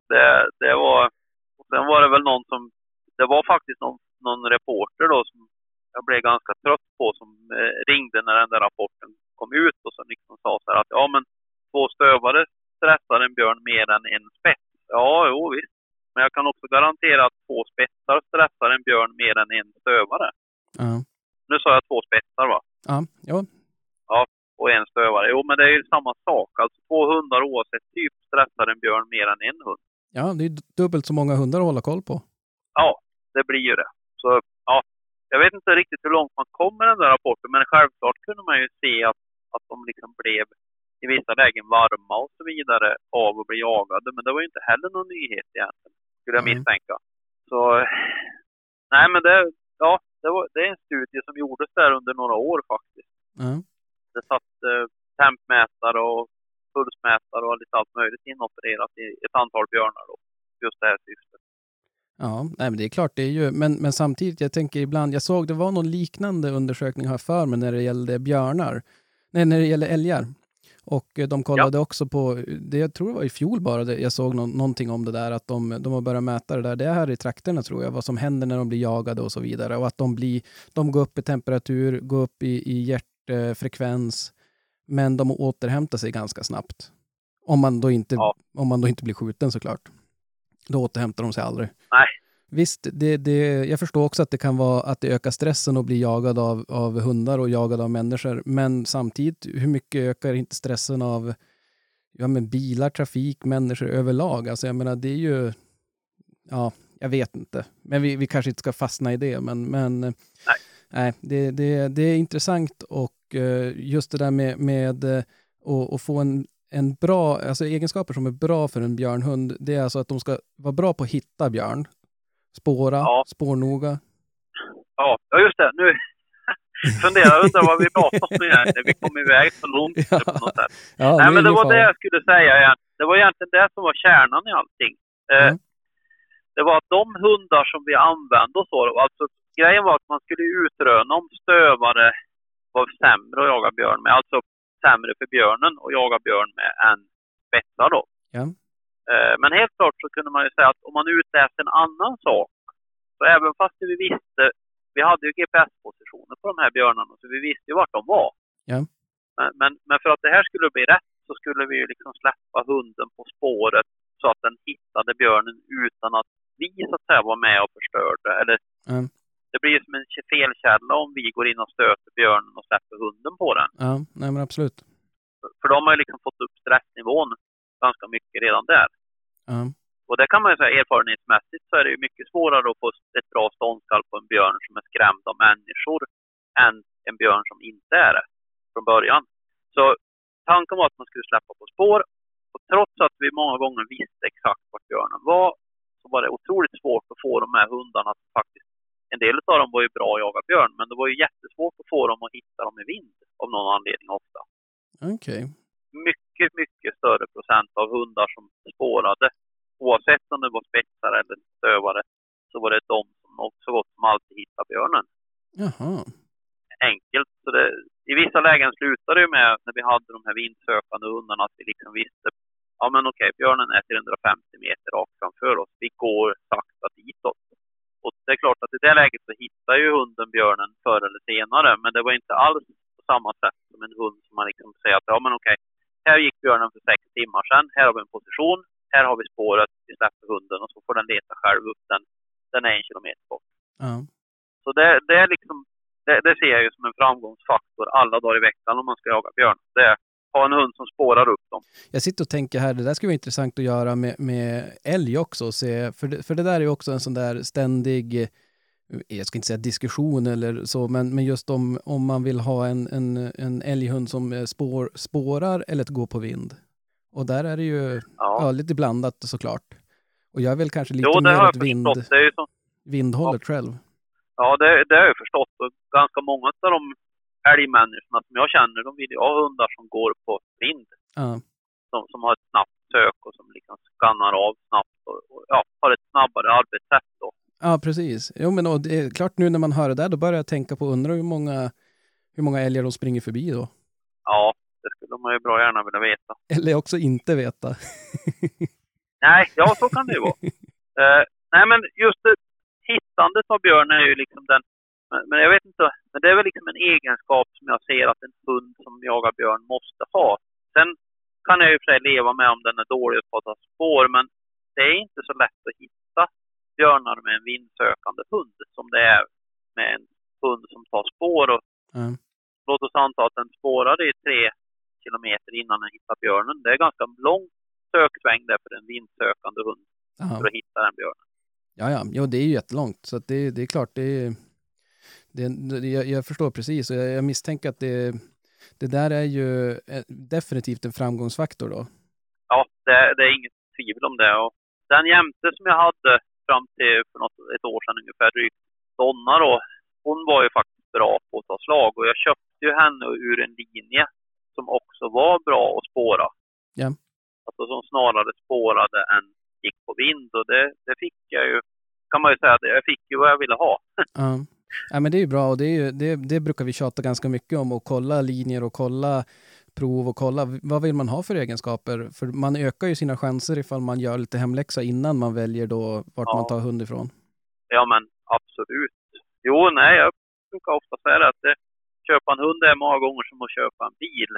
det, det var... Och sen var det väl någon som... Det var faktiskt någon, någon reporter då som jag blev ganska trött på som eh, ringde när den där rapporten kom ut och så liksom sa så här att ja men två stövare stressar en björn mer än en spets. Ja, jo visst. Men jag kan också garantera att två spetsar stressar en björn mer än en stövare. Ja, Nu sa jag två spetsar va? ja, ja. Och en stövare. Jo, men det är ju samma sak. Alltså två hundar oavsett typ stressar en björn mer än en hund. ja det är dubbelt så många hundar att hålla koll på. Ja, det blir ju det. Så ja, jag vet inte riktigt hur långt man kom med den där rapporten, men självklart kunde man ju se att, att de liksom blev i vissa lägen varma och så vidare av att bli jagade. Men det var ju inte heller någon nyhet egentligen, skulle jag Nej. misstänka. Så nej, men det, ja, det, var, det är en studie som gjordes där under några år faktiskt. Ja. Det satt eh, tempmätare och pulsmätare och lite allt möjligt inopererat i ett antal björnar då. Just det här syftet. Ja, nej, men det är klart, det är ju, men, men samtidigt, jag tänker ibland, jag såg det var någon liknande undersökning här för mig när det gällde björnar, nej, när det gäller älgar. Och eh, de kollade också på, det, jag tror det var i fjol bara, det, jag såg nå, någonting om det där, att de, de har börjat mäta det där, det är här i trakterna tror jag, vad som händer när de blir jagade och så vidare. Och att de, blir, de går upp i temperatur, går upp i, i hjärtfrekvens, men de återhämtar sig ganska snabbt. Om man då inte, Ja. om man då inte blir skjuten såklart. Då återhämtar de sig aldrig. Nej. Visst, det, det, jag förstår också att det kan vara att det ökar stressen att bli jagad av, av hundar och jagad av människor. Men samtidigt, hur mycket ökar inte stressen av ja, men bilar, trafik, människor överlag? Alltså jag menar, det är ju... Ja, jag vet inte. Men vi, vi kanske inte ska fastna i det. Men, men nej. Nej det, det, det är intressant och eh, just det där med, med eh, att få en en bra, alltså egenskaper som är bra för en björnhund, det är alltså att de ska vara bra på att hitta björn. Spåra, Ja. spårnoga. Ja, just det. Nu funderar jag, undrar vad vi pratade om igen när vi kom iväg så långt Ja. på något sätt. Ja, Nej, men det var det fara. jag skulle säga igen. Det var egentligen det som var kärnan i allting. Ja. Det var att de hundar som vi använde och så, alltså grejen var att man skulle utröna om stövare var sämre att jaga björn med, alltså sämre för björnen att jaga björn med än spetsar då. Ja. Eh, Men helt klart så kunde man ju säga att om man utläste en annan sak, så även fast vi visste, vi hade ju GPS-positioner på de här björnarna, så vi visste ju vart de var. Ja. Men, men, men för att det här skulle bli rätt så skulle vi ju liksom släppa hunden på spåret så att den hittade björnen utan att vi så att säga var med och förstörde. Eller Mm. Det blir ju som en felkälla om vi går in och stöter björnen och släpper hunden på den. Ja, nej men absolut. För- de har ju liksom fått upp stressnivån ganska mycket redan där. Ja. Och det kan man ju säga erfarenhetsmässigt så är det ju mycket svårare att få ett bra ståndskall på en björn som är skrämd av människor än en björn som inte är det från början. Så tanken var att man skulle släppa på spår och trots att vi många gånger visste exakt vart björnen var så var det otroligt svårt att få de här hundarna att faktiskt en del av dem var ju bra att jaga björn, men det var ju jättesvårt att få dem att hitta dem i vind av någon anledning ofta. Okej. Mycket, mycket större procent av hundar som spårade, oavsett om det var spetsar eller stövare, så var det de som så gott som alltid hittade björnen. Jaha. Enkelt. Så det, I vissa lägen slutade det med, när vi hade de här vindsökande hundarna, att vi liksom visste ja men okej, björnen är 350 meter rakt framför oss. Vi går sakta ditåt. Och det är klart att i det läget så hittar ju hunden björnen förr eller senare, men det var inte alls på samma sätt som en hund som man liksom säger att ja men okej, här gick björnen för sex timmar sedan, här har vi en position, här har vi spåret, vi släpper hunden och så får den leta själv upp den. Den är en kilometer bort. Ja. Så det, det är liksom, det, det ser jag ju som en framgångsfaktor alla dagar i veckan om man ska jaga björn. Det är ha en hund som spårar upp dem. Jag sitter och tänker här, det där skulle vara intressant att göra med, med älg också. och Se, för, det, för det där är ju också en sån där ständig, eh, jag ska inte säga diskussion eller så, men, men just om, om man vill ha en, en, en älghund som eh, spår, spårar eller att gå på vind. Och där är det ju Ja. ja, lite blandat såklart. Och jag är väl kanske lite jo, mer åt vind, vindhållet själv. ja, det, det har jag förstått. Ganska många av de älgmänniskorna som jag känner, de vill ju ha hundar som går på vind. Ja, Som, som har ett snabbt sök och som liksom skannar av snabbt och, och ja, har ett snabbare arbetssätt då. ja precis. Jo, men och det är klart nu när man hör det där, då börjar jag tänka på, undrar hur många, hur många älgar de springer förbi då? Ja, det skulle man ju bra gärna vilja veta. Eller också inte veta. Nej, ja så kan det ju vara. Eh, nej men just det, hittandet av björn är ju liksom den, men, men jag vet inte, men det är väl liksom en egenskap som jag ser att en hund som jagar björn måste ha. Sen kan jag ju för sig leva med om den är dålig på att ta spår, men det är inte så lätt att hitta björnar med en vindsökande hund som det är med en hund som tar spår. Och Ja. låt oss anta att den spårade i tre kilometer innan den hittar björnen. Det är ganska lång söksväng där för en vindsökande hund Aha. för att hitta den björnen. Ja, ja, jo, det är ju jättelångt. Så det, det är klart, det är, det, det, jag, jag förstår precis och jag, jag misstänker att det, det där är ju eh, definitivt en framgångsfaktor då. Ja, det, det är inget tvivel om det. Och den jämte som jag hade fram till för något, ett år sedan ungefär, drygt, Donna då, hon var ju faktiskt bra på att ta slag och jag köpte ju henne ur en linje som också var bra att spåra. Ja. Alltså som snarare spårade än gick på vind och det, det fick jag ju, kan man ju säga, att jag fick ju vad jag ville ha. Ja. Ja, men det är ju bra och det, är ju, det, det brukar vi tjata ganska mycket om och kolla linjer och kolla prov och kolla vad vill man ha för egenskaper. För man ökar ju sina chanser ifall man gör lite hemläxa innan man väljer då vart Ja. man tar hund ifrån. Ja men absolut. Jo, nej, jag brukar ofta säga att det, köpa en hund är många gånger som att köpa en bil.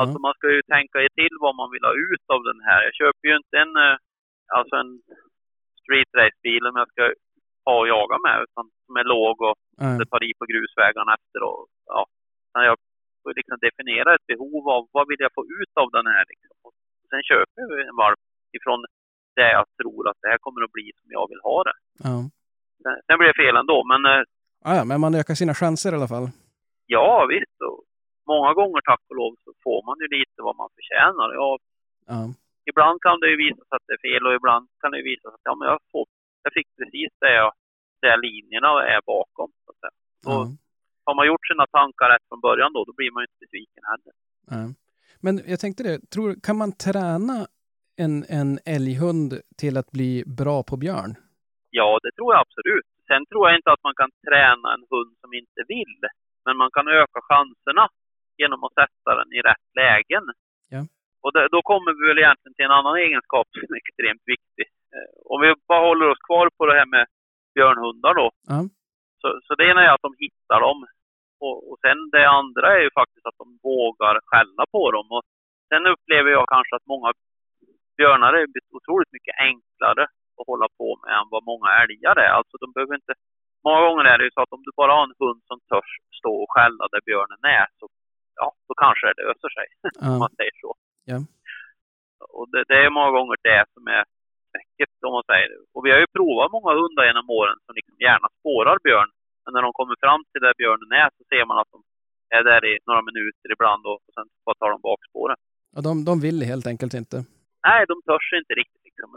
Alltså man ska ju tänka till vad man vill ha ut av den här. Jag köper ju inte en, eh, alltså en street race bil om jag ska ha att jaga med utan som är låg och Nej. det tar i på grusvägarna efter och ja. Jag får liksom definiera ett behov av vad vill jag få ut av den här liksom. Och sen köper jag en valp ifrån det jag tror att det här kommer att bli som jag vill ha det. Ja. Sen, sen blir det fel ändå, men Ah, ja, men man ökar sina chanser i alla fall. ja visst. Och många gånger tack och lov så får man ju lite vad man förtjänar. Ja, Ja. ibland kan det ju visa sig att det är fel och ibland kan det ju visa sig att ja, men jag, får, jag fick precis det jag, där linjerna är bakom. Så att säga. Och har man gjort sina tankar rätt från början då, då blir man ju inte besviken heller. Ja. Men jag tänkte det, tror, kan man träna en, en älghund till att bli bra på björn? Ja, det tror jag absolut. Sen tror jag inte att man kan träna en hund som inte vill. Men man kan öka chanserna genom att sätta den i rätt lägen. Ja. Och det, då kommer vi väl egentligen till en annan egenskap som är extremt viktig. Eh, Om vi bara håller oss kvar på det här med björnhundar då. Ja. Så, så det ena är att de hittar dem. Och, och sen det andra är ju faktiskt att de vågar skälla på dem. Och sen upplever jag kanske att många björnar är otroligt mycket enklare att hålla på med än vad många älgar är. Alltså de behöver inte... Många gånger är det ju så att om du bara har en hund som törs stå och skälla där björnen är så ja, då kanske det löser sig. om man säger så. Ja. Och det, det är många gånger det som är knäcket om man säger. Och vi har ju provat många hundar genom åren som liksom gärna spårar björn. Men när de kommer fram till där björnen är så ser man att de är där i några minuter ibland och, och sen bara tar de bakspåren. Och de, de vill helt enkelt inte. Nej, de törs inte riktigt liksom.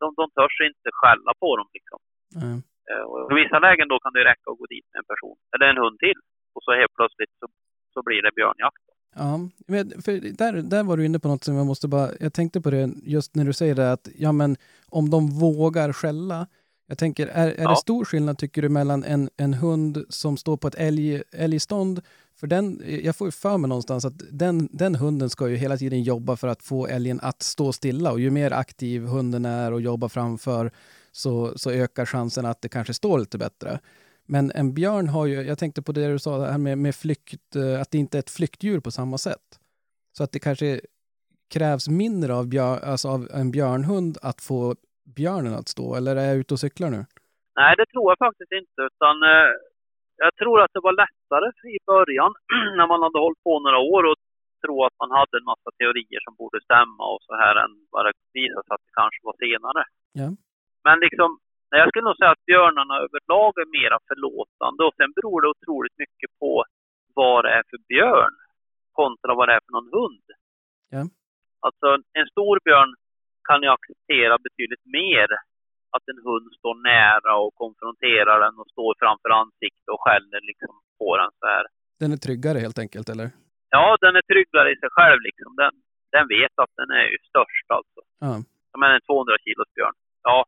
De, de törs inte skälla på dem liksom. Ja. Eh, Och I vissa lägen då kan det räcka att gå dit med en person, eller en hund till. Och så helt plötsligt så, så blir det björnjakt. Ja, men för där, där var du inne på något som jag måste bara... Jag tänkte på det just när du säger det att ja, men om de vågar skälla. Jag tänker, är, är Ja. det stor skillnad tycker du mellan en, en hund som står på ett älg, älgstånd? För den, jag får ju för mig någonstans att den, den hunden ska ju hela tiden jobba för att få älgen att stå stilla och ju mer aktiv hunden är och jobbar framför så, så ökar chansen att det kanske står lite bättre. Men en björn har ju, jag tänkte på det du sa här med, med flykt, eh, att det inte är ett flyktdjur på samma sätt. Så att det kanske krävs mindre av, björ, alltså av en björnhund att få björnen att stå, eller är jag ute och cyklar nu? Nej, det tror jag faktiskt inte. Utan eh, jag tror att det var lättare i början när man hade hållit på några år och tro att man hade en massa teorier som borde stämma och så här än vad det visade sig att det kanske var senare. Ja. Men liksom, jag skulle nog säga att björnarna överlag är mera förlåtande och sen beror det otroligt mycket på vad det är för björn kontra vad det är för någon hund. Ja. Alltså en stor björn kan ju acceptera betydligt mer att en hund står nära och konfronterar den och står framför ansiktet och skäller liksom på den så här. Den är tryggare helt enkelt, eller? Ja, den är tryggare i sig själv liksom. Den, den vet att den är ju störst alltså. Ja. Som en 200 kilos björn. Ja,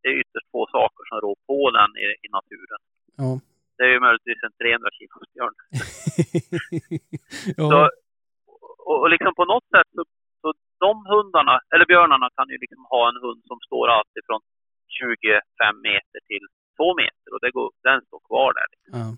det är ytterst få saker som rår på den i, i naturen. Ja. Det är ju möjligtvis en 300 kilos björn. ja. Så, och, och liksom på något sätt så de hundarna, eller björnarna kan ju liksom ha en hund som står alltid från 25 meter till 2 meter och det går, den står kvar där. Liksom. ja.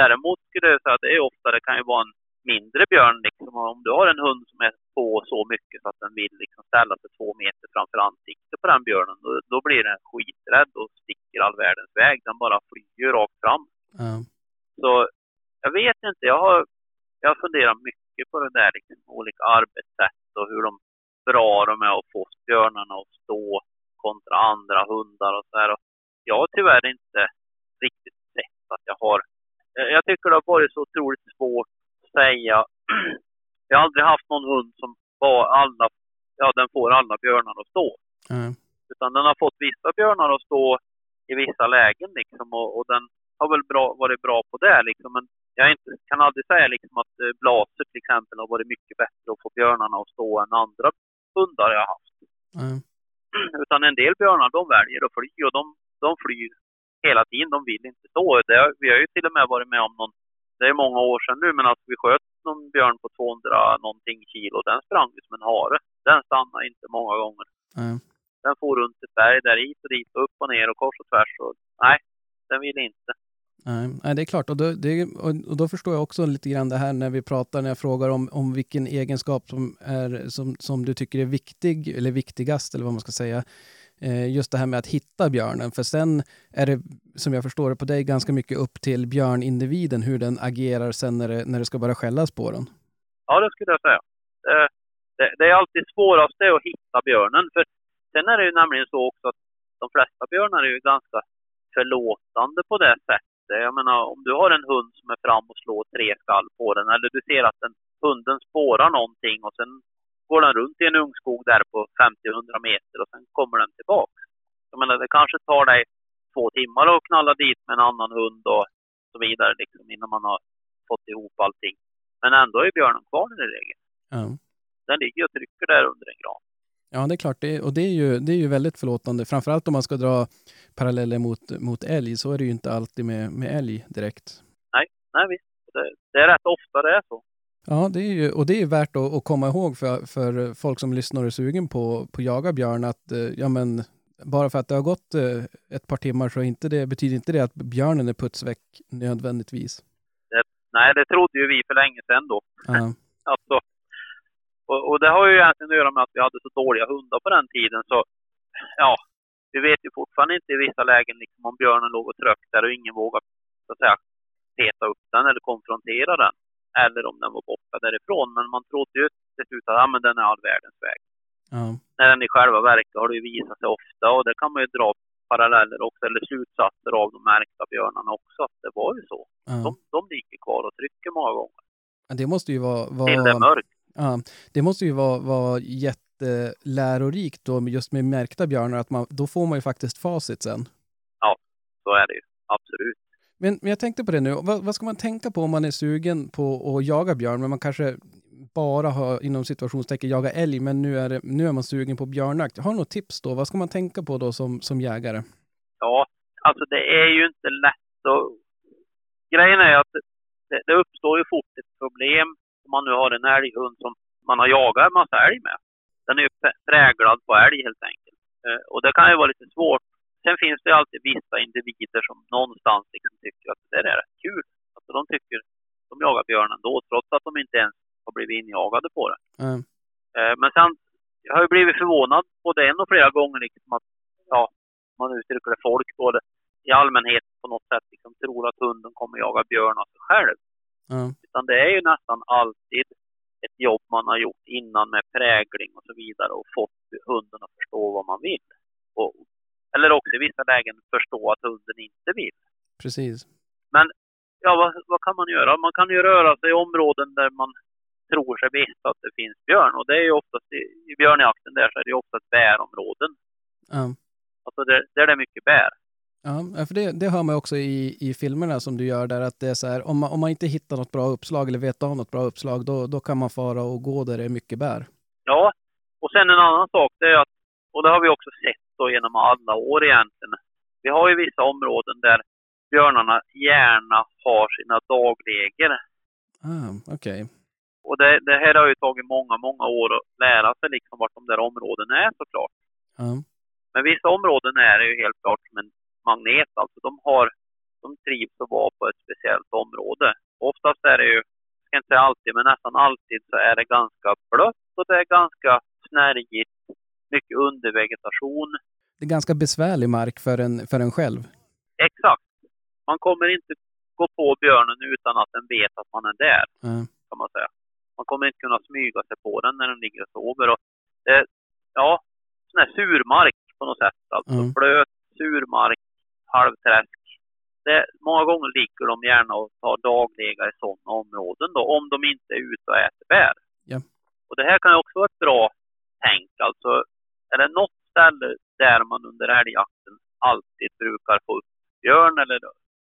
Däremot skulle jag säga att det är ofta, det kan ju vara en mindre björn liksom. Om du har en hund som är på så mycket så att den vill liksom ställa sig två meter framför ansiktet på den björnen, då, då blir den skiträdd och sticker all världens väg. Den bara flyger rakt fram. ja. Så jag vet inte, jag har, jag har funderat mycket på det där, liksom, olika arbetssätt och hur de bra de är att få björnarna att stå kontra andra hundar och så här. Och jag har tyvärr inte riktigt sett att jag har... jag- Jag tycker det har varit så otroligt svårt att säga. Jag har aldrig haft någon hund som var alla, ja den får alla björnar att stå. ja. Utan den har fått vissa björnar att stå i vissa lägen liksom och, och den har väl bra, varit bra på det liksom. Men jag inte, kan aldrig säga liksom att eh, Blaser till exempel har varit mycket bättre att få björnarna att stå än andra hundar jag har haft. ja. Utan en del björnar de väljer att fly och de, de flyr hela tiden. De vill inte stå. Det, vi har ju till och med varit med om någon, det är många år sedan nu, men att vi sköt någon björn på 200 någonting kilo. Den sprang ju som en hare. Den stannade inte många gånger. ja. Den får runt ett berg där hit och dit, upp och ner och kors och tvärs. Och, nej, den vill inte. Nej, det är klart. Och då, det, och- då förstår jag också lite grann det här när vi pratar, när jag frågar om, om vilken egenskap som, är, som, som du tycker är viktig, eller viktigast, eller vad man ska säga, eh, just det här med att hitta björnen. För sen är det, som jag förstår det på dig, ganska mycket upp till björnindividen hur den agerar sen när det, när det ska börja skällas på den. Ja, det skulle jag säga. Det, Det, det är alltid svårast att hitta björnen. För sen är det ju nämligen så också att de flesta björnar är ju ganska förlåtande på det sättet. Jag menar, om du har en hund som är fram och slår tre skall på den, eller du ser att den, hunden spårar någonting och sen går den runt i en ungskog där på 50-100 meter och sen kommer den tillbaka. Jag menar, det kanske tar dig två timmar att knalla dit med en annan hund och så vidare liksom innan man har fått ihop allting. Men ändå är björnen kvar i regel. Ja. Den ligger och trycker där under en gran. Ja, det är klart. Det, och det är, ju, det är ju väldigt förlåtande. Framförallt om man ska dra paralleller mot, mot älg så är det ju inte alltid med, med älg direkt. Nej visst, det, det är rätt ofta det är så. Ja, det är ju, och det är värt att, att komma ihåg för, för folk som lyssnar och är sugen på, på jaga björn att eh, ja, men, bara för att det har gått eh, ett par timmar så inte det, betyder inte det att björnen är putsväck nödvändigtvis. Nej, det trodde ju vi för länge sedan då. Ja, Alltså, och, och det har ju egentligen att göra med att vi hade så dåliga hundar på den tiden. Så ja, vi vet ju fortfarande inte i vissa lägen liksom om björnen låg och tryckte där och ingen vågade så att säga peta upp den eller konfrontera den. Eller om den var borta därifrån. Men man trodde ju till slut att ja, men den är all världens väg. ja, När den i själva verket har det ju visat sig ofta och det kan man ju dra paralleller också, eller slutsatser av de märkta björnarna också. Att det var ju så. ja. De, de ligger kvar och trycker många gånger. Ja, Det måste ju vara, Till det är vara, mörkt. Ja, det måste ju vara, vara jättelärorikt då, just med märkta björnar, att man, då får man ju faktiskt facit sen. Så är det ju. Absolut. Men, men jag tänkte på det nu, vad, vad ska man tänka på om man är sugen på att jaga björn, men man kanske bara har inom situationstecken jaga älg, men nu är, det, nu är man sugen på björnjakt. Har du något tips då? Vad ska man tänka på då som, som jägare? Ja, alltså det är ju inte lätt och grejen är att det, det uppstår ju fort ett problem man nu har en älghund som man har jagat en massa älg med. Den är ju prä- präglad på älg helt enkelt. Eh, Och det kan ju vara lite svårt. Sen finns det ju alltid vissa individer som någonstans liksom tycker att det där är rätt kul. Alltså de tycker, de jagar björnen då trots att de inte ens har blivit injagade på det. Ja, Eh, Men sen, jag har ju blivit förvånad både en och flera gånger liksom att, ja, man uttrycker det, folk både i allmänhet på något sätt liksom tror att hunden kommer jaga björn av sig själv. Ja, Utan det är ju nästan alltid ett jobb man har gjort innan med prägling och så vidare och fått hunden att förstå vad man vill. Och, eller också i vissa lägen förstå att hunden inte vill. precis. Ja, vad, vad kan man göra? Man kan ju röra sig i områden där man tror sig veta att det finns björn. Och det är ju oftast i, i björnjakten där så är det ju oftast bärområden. Ja. Alltså där, där det är mycket bär. Ja, för det, det hör man också i, i filmerna som du gör där, att det är så här, om man, om man inte hittar något bra uppslag eller vet av något bra uppslag, då, då kan man fara och gå där det är mycket bär. Ja, och sen en annan sak det är att, och det har vi också sett då genom alla år egentligen. Vi har ju vissa områden där björnarna gärna har sina dagläger. Ah, Okej. Och det, det här har ju tagit många, många år att lära sig liksom vart de där områdena är såklart. Ja. Men vissa områden är det ju helt klart som en magnet. Alltså de har, de trivs att vara på ett speciellt område. Oftast är det ju, jag ska inte säga alltid, men nästan alltid så är det ganska blött och det är ganska snärjigt. Mycket undervegetation. Det är ganska besvärlig mark för en, för en själv. Exakt. Man kommer inte gå på björnen utan att den vet att man är där, Ja. kan man säga. Man kommer inte kunna smyga sig på den när den ligger och sover. Och det, ja, sån här surmark på något sätt. Alltså Mm. blöt, surmark, halvträsk. Det, många gånger ligger de gärna och tar daglega i sådana områden då, om de inte är ute och äter bär. Ja. Och det här kan ju också vara ett bra tänk. Alltså, är det något ställe där man under älgjakten alltid brukar få upp björn eller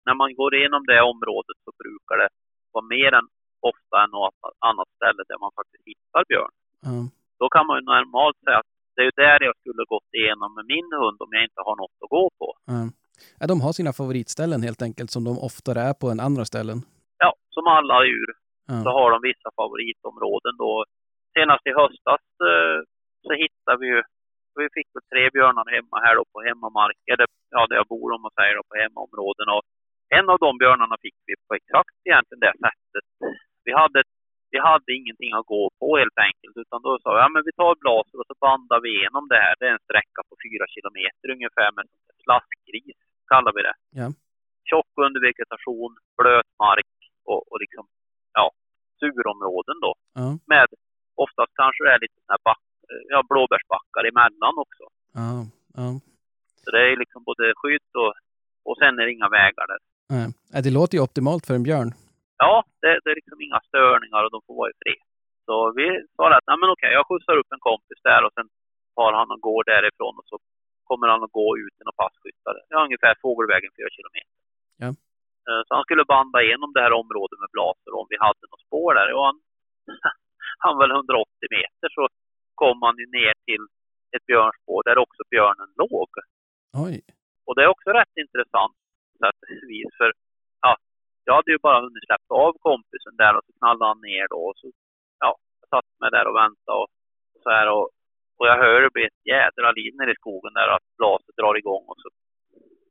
när man går igenom det området så brukar det vara mer än ofta än något annat ställe där man faktiskt hittar björn. Ja. Då kan man ju normalt säga att det är där jag skulle gått igenom med min hund om jag inte har något att gå på. Ja. Ja, de har sina favoritställen helt enkelt, som de oftare är på än andra ställen. Ja, som alla djur så Ja. har de vissa favoritområden då. Senast i höstas eh, så hittade vi ju, vi fick väl tre björnar hemma här då på hemmamark, eller ja där jag bor om man säger då, på hemmaområden. Och en av de björnarna fick vi på exakt egentligen det sättet. Vi hade ett vi hade ingenting att gå på helt enkelt. Utan då sa vi, ja men vi tar blaser och så bandar vi igenom det här. Det är en sträcka på fyra kilometer ungefär med slaskgris, kallar vi det. Ja. Tjock undervegetation, blöt mark och, och liksom, ja, surområden då. Ja. Med oftast kanske det är lite såna här back, ja, blåbärsbackar emellan också. Ja. Ja. Så det är liksom både skydd och, och sen är det inga vägar där. Ja, Det låter ju optimalt för en björn. Ja, det, det är liksom inga störningar och de får vara i fred. Så vi sa att, nej men okej, jag skjutsar upp en kompis där och sen tar han och går därifrån och så kommer han att gå ut i några passkyttar. Det är ungefär fågelvägen fyra kilometer. Ja. Eh, Så han skulle banda igenom det här området med blaser om vi hade något spår där. Och han, han väl 180 meter så kom han ju ner till ett björnspår där också björnen låg. Oj. Och det är också rätt intressant sätt vis. För jag hade ju bara hunnit släppa av kompisen där och så knallade han ner då. Och så, ja, jag satt mig där och väntade och, och så här. Och, och jag hör det blir ett jädra liv nere i skogen där att blaset drar igång. Och så,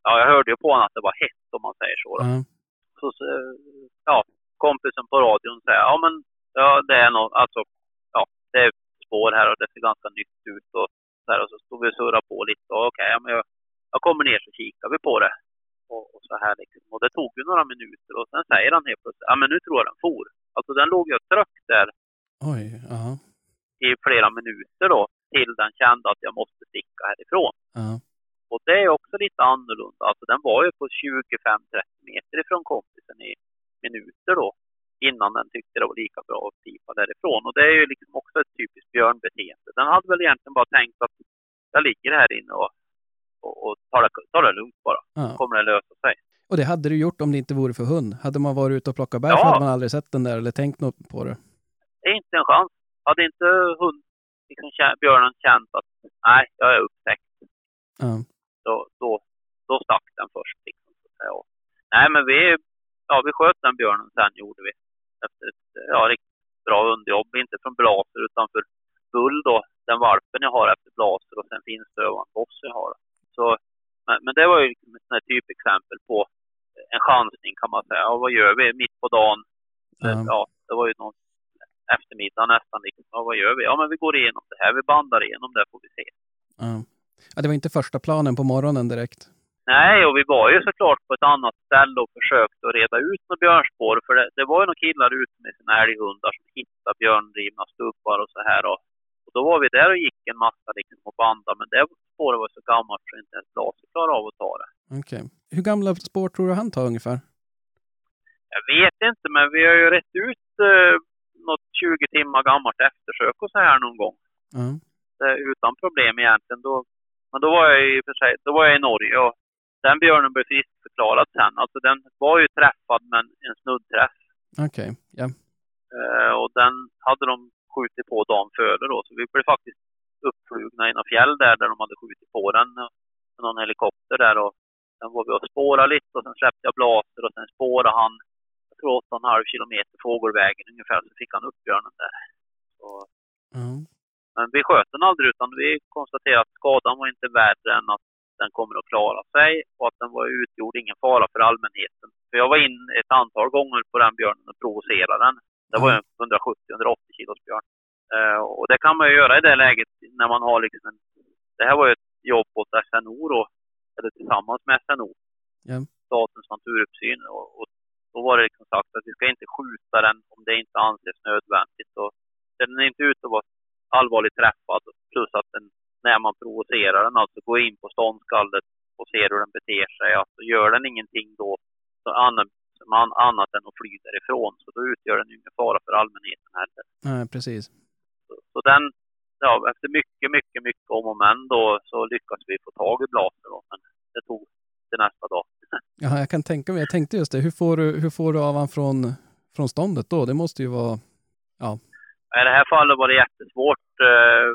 ja, jag hörde ju på honom att det var hett om man säger så. Då. Ja. Så, så ja, kompisen på radion säger ja men ja, det är nog, alltså, ja, det är spår här och det ser ganska nytt ut och så här och så stod vi och surrade på lite och okej, ja, men jag, jag kommer ner så kikar vi på det. Och, och så här liksom. Och det tog ju några minuter och sen säger han helt plötsligt, ja men nu tror jag den for. Alltså den låg ju tryckt där Oj. Ja. i flera minuter då till den kände att jag måste sticka härifrån. Ja. Och det är också lite annorlunda. Alltså den var ju på 25-30 meter ifrån kompisen i minuter då. Innan den tyckte det var lika bra att pipa därifrån. Och det är ju liksom också ett typiskt björnbeteende. Den hade väl egentligen bara tänkt att jag ligger här inne och, och, och tar, det, tar det lugnt bara. ja. kommer det lösa sig. Och det hade du gjort om det inte vore för hund. Hade man varit ute och plockat bär så Ja. hade man aldrig sett den där eller tänkt något på det. Det är inte en chans. Hade inte hund, liksom, björnen känt att nej, jag är upptäckt. Ja. då, då, då stack den först. Liksom, så nej, men vi, ja, vi sköt den björnen sen, gjorde vi. Efter ett ja, riktigt bra hundjobb. Inte från blaser, utan för Bull då, den valpen jag har efter blaser och sen finns det en boss jag har. Så, men, men det var ju liksom ett sånt typexempel på en chansning kan man säga. Ja, vad gör vi mitt på dagen? Ja. Ja, det var ju någon eftermiddag nästan. Liksom. Ja, vad gör vi? Ja, men vi går igenom det här. Vi bandar igenom det får vi se. Ja. ja, det var inte första planen på morgonen direkt. Nej, och vi var ju såklart på ett annat ställe och försökte att reda ut några björnspår. För det, det var ju några killar ute med sina älghundar som hittade björndrivna stubbar och så här. Och, och då var vi där och gick en massa liksom och bandade. Men det spåret var så gammalt så inte ens Lasse klarade av att ta det. Okej. Hur gamla spår tror du han tar ungefär? Jag vet inte, men vi har ju rätt ut eh, något 20 timmar gammalt eftersök och så här någon gång. Eh, utan problem egentligen. Då, men då var jag i för sig, då var jag i Norge och den björnen blev friskförklarad sen. Alltså den var ju träffad men en snuddträff. Okej, ja. Eh, och den hade de skjutit på dagen före då. Så vi blev faktiskt uppflugna i några fjäll där, där de hade skjutit på den eh, med någon helikopter där. Och sen var vi och spårade lite och sen släppte jag blaser och sen spårade han, jag tror 8,5 kilometer fågelvägen ungefär, så fick han upp björnen där. Så, ja. men vi sköt den aldrig utan vi konstaterade att skadan var inte värre än att den kommer att klara sig och att den var utgjorde ingen fara för allmänheten. För jag var in ett antal gånger på den björnen och provocerade den. Det var en 170-180 kilos björn. Och det kan man ju göra i det läget när man har liksom en... Det här var ju ett jobb åt SNO då, eller tillsammans med SNO, Ja. Statens naturuppsyn. Och, och då var det liksom sagt att vi ska inte skjuta den om det inte anses nödvändigt. Och den är inte ute att vara allvarligt träffad, plus att den, när man provocerar den, alltså går in på ståndskallet och ser hur den beter sig, alltså gör den ingenting då, så man, annat än att fly därifrån, så då utgör den ju ingen fara för allmänheten heller. Nej, precis. Så, så den, ja, efter mycket, mycket, mycket om och men då så lyckades vi få tag i blaser då, men det tog till nästa dag. Ja, jag kan tänka mig. Jag tänkte just det. Hur får du, hur får du av han från, från ståndet då? Det måste ju vara... I det här fallet var det jättesvårt. Eh,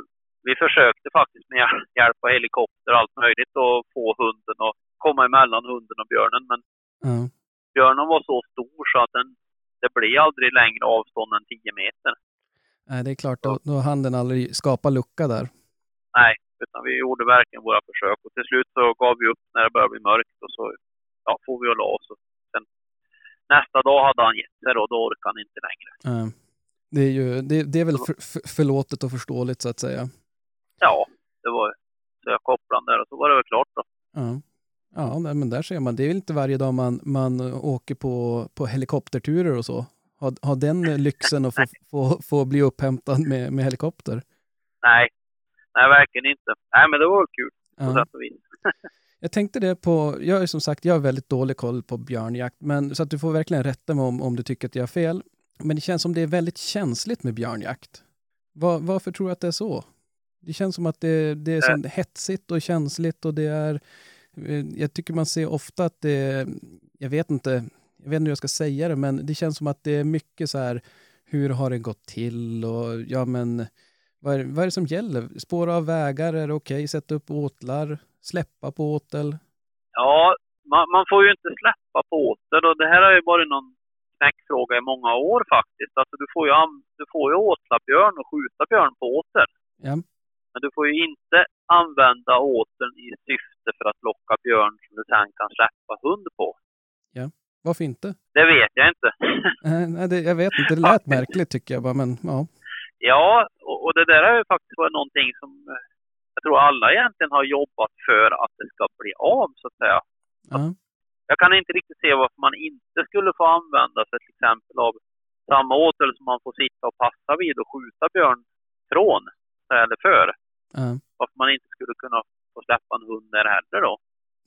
Vi försökte faktiskt med hjälp av helikopter och allt möjligt att få hunden att komma emellan hunden och björnen. Men Ja. Björnen var så stor så att den, det blir aldrig längre avstånd än 10 meter. Nej, det är klart. Då, då hann den aldrig skapa lucka där. Nej, utan vi gjorde verkligen våra försök. Och till slut så gav vi upp när det började bli mörkt och så ja, får vi och la oss. Och sen, nästa dag hade han gett sig och då orkade han inte längre. Det är, ju, det, det är väl för, för, förlåtet och förståeligt så att säga. Ja, det var så jag kopplade där och så var det väl klart då. Ja, ja men där ser man. Det är väl inte varje dag man, man åker på, på helikopterturer och så. Ha, ha den lyxen att få, få, få bli upphämtad med, med helikopter. Nej, nej verkligen inte. Nej, men det var kul på Ja. sätt och vis. Jag tänkte det på, jag är som sagt, jag har väldigt dålig koll på björnjakt, men så att du får verkligen rätta mig om, om du tycker att jag har fel. Men det känns som det är väldigt känsligt med björnjakt. Var, varför tror du att det är så? Det känns som att det, det är så hetsigt och känsligt och det är, eh, jag tycker man ser ofta att det, jag vet inte, jag vet inte hur jag ska säga det, men det känns som att det är mycket så här, hur har det gått till och ja men, vad är, vad är det som gäller? Spåra av vägar, är det okej? Sätta upp åtlar? Släppa på åtel? Ja, man, man får ju inte släppa på åter och det här har ju varit någon knäckfråga i många år faktiskt. Alltså du får ju, du får ju åtla björn och skjuta björn på åter. Ja. Men du får ju inte använda återn i syfte för att locka björn som du sen kan släppa hund på. Varför inte? Det vet jag inte. Eh, Nej, det, jag vet inte, det lät märkligt tycker jag bara, men ja. Ja, och, och det där har ju faktiskt varit någonting som eh, jag tror alla egentligen har jobbat för att det ska bli av, så att säga. ja. Jag kan inte riktigt se varför man inte skulle få använda sig till exempel av samma åtel som man får sitta och passa vid och skjuta björn från, eller för. Ja. Varför man inte skulle kunna få släppa en hund där heller då.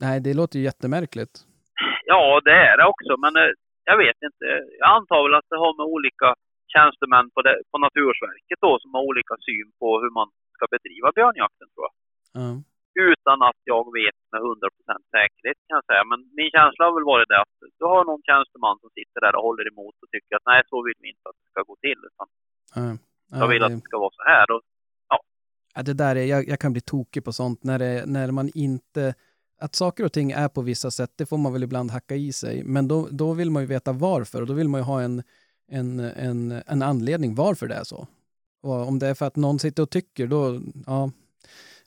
Nej, det låter ju jättemärkligt. Ja, det är det också, men eh, jag vet inte. Jag antar väl att det har med olika tjänstemän på, det, på Naturvårdsverket då som har olika syn på hur man ska bedriva björnjakten tror jag. Ja. Utan att jag vet med 100% säkerhet kan jag säga. Men min känsla har väl varit det att du har någon tjänsteman som sitter där och håller emot och tycker att nej, så vill vi inte att det ska gå till. Utan Ja. jag vill att det ska vara så här. Och, Ja, det där är, jag, jag kan bli tokig på sånt när, det, när man inte... Att saker och ting är på vissa sätt, det får man väl ibland hacka i sig. Men då, då vill man ju veta varför och då vill man ju ha en, en, en, en anledning varför det är så. Och om det är för att någon sitter och tycker, då... Ja,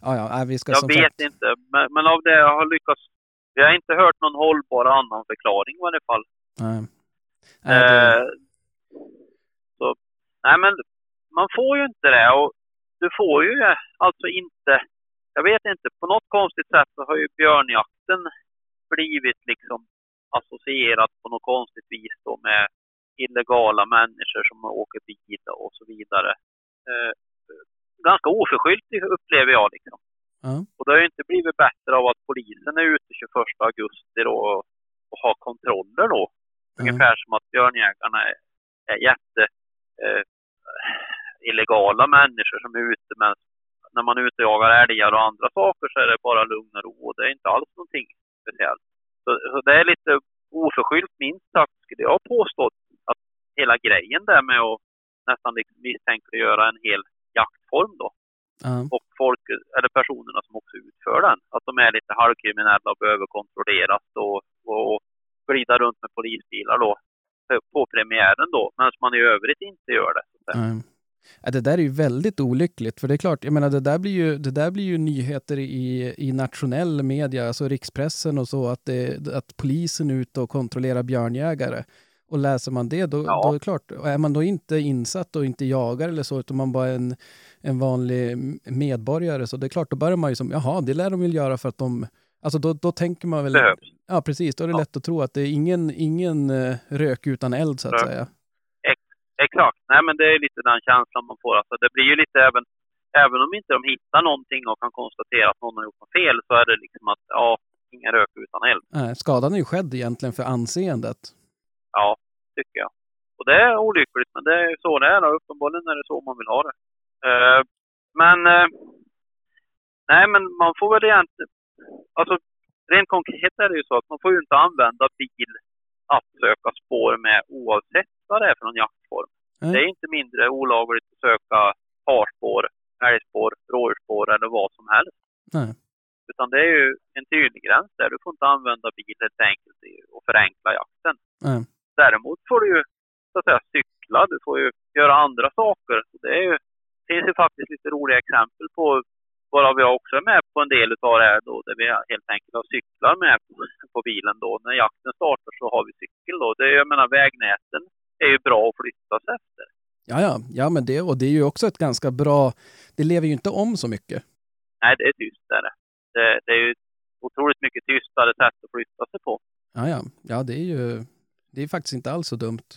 ja, ja vi ska jag som vet sagt, inte, men, men av det jag har lyckats... Vi har inte hört någon hållbar annan förklaring i varje fall. Nej. Nej, det, Eh, så, nej men man får ju inte det och du får ju alltså inte, jag vet inte, på något konstigt sätt så har ju björnjakten blivit liksom associerat på något konstigt vis då med illegala människor som åker bil och så vidare. Eh, ganska oförskyllt upplever jag liksom. ja, Och det har ju inte blivit bättre av att polisen är ute 21 augusti då och, och har kontroller då. Ungefär som att björnjägarna är, är jätte eh, illegala människor som är ute men när man är ute och jagar älgar och andra saker så är det bara lugn och ro och det är inte alls någonting speciellt. Så, så det är lite oförskyllt minst sagt skulle jag påstå att hela grejen där med att nästan liksom misstänkliggöra en hel jaktform då ja, och folk, eller personerna som också utför den. Att de är lite halvkriminella och behöver kontrolleras och, och glida runt med polisbilar då på premiären då, medan man i övrigt inte gör det. säga. Ja. Ja, det där är ju väldigt olyckligt, för det är klart, jag menar det där blir ju, det där blir ju nyheter i, i nationell media, alltså rikspressen och så, att, det, att polisen är ute och kontrollerar björnjägare. Och läser man det, då, Ja. då är det klart, är man då inte insatt och inte jagar eller så, utan man bara är en, en vanlig medborgare, så det är klart, då börjar man ju som, jaha, det lär de väl göra för att de, alltså då, då tänker man väl, ja precis, då är det Ja. lätt att tro att det är ingen, ingen eh, rök utan eld så att Rök. säga. Exakt. Nej, men det är lite den känslan man får. Alltså, det blir ju lite även, även om inte de hittar någonting och kan konstatera att någon har gjort något fel så är det liksom att, ja, ingen rök utan eld. Nej, skadan är ju skedd egentligen för anseendet. Ja, tycker jag. Och det är olyckligt, men det är så det är. och Uppenbarligen är det så man vill ha det. Eh, men... eh, nej, men man får väl egentligen... Alltså, rent konkret är det ju så att man får ju inte använda bil att söka spår med oavsett vad det är för någon jaktform. Nej. Det är inte mindre olagligt att söka harspår, älgspår, rådjursspår eller vad som helst. Nej. Utan det är ju en tydlig gräns där. Du får inte använda bil helt enkelt och förenkla jakten. Nej. Däremot får du ju så att säga cykla, du får ju göra andra saker. Det är ju, finns ju faktiskt lite roliga exempel på varav jag också är med på en del utav det här då, där vi helt enkelt har cyklar med på, på bilen då. När jakten startar så har vi cykel då. Det är, jag menar vägnäten är ju bra att flyttas efter. Ja, ja, ja men det, och det är ju också ett ganska bra, det lever ju inte om så mycket. Nej, det är tyst är det. det. Är ju otroligt mycket tystare sätt att flytta sig på. Ja, ja, ja det är ju, det är faktiskt inte alls så dumt.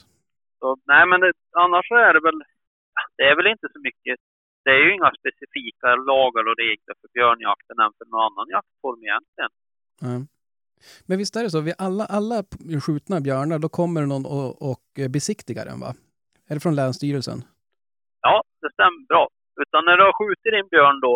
Så, nej, men det, annars så är det väl, det är väl inte så mycket. Det är ju inga specifika lagar och regler för björnjakten än för någon annan jaktform egentligen. Ja. Men visst är det så, vid alla, alla skjutna björnar, då kommer det någon och, och besiktigar den va? Är det från Länsstyrelsen? Ja, det stämmer bra. Utan när du har skjutit din björn då,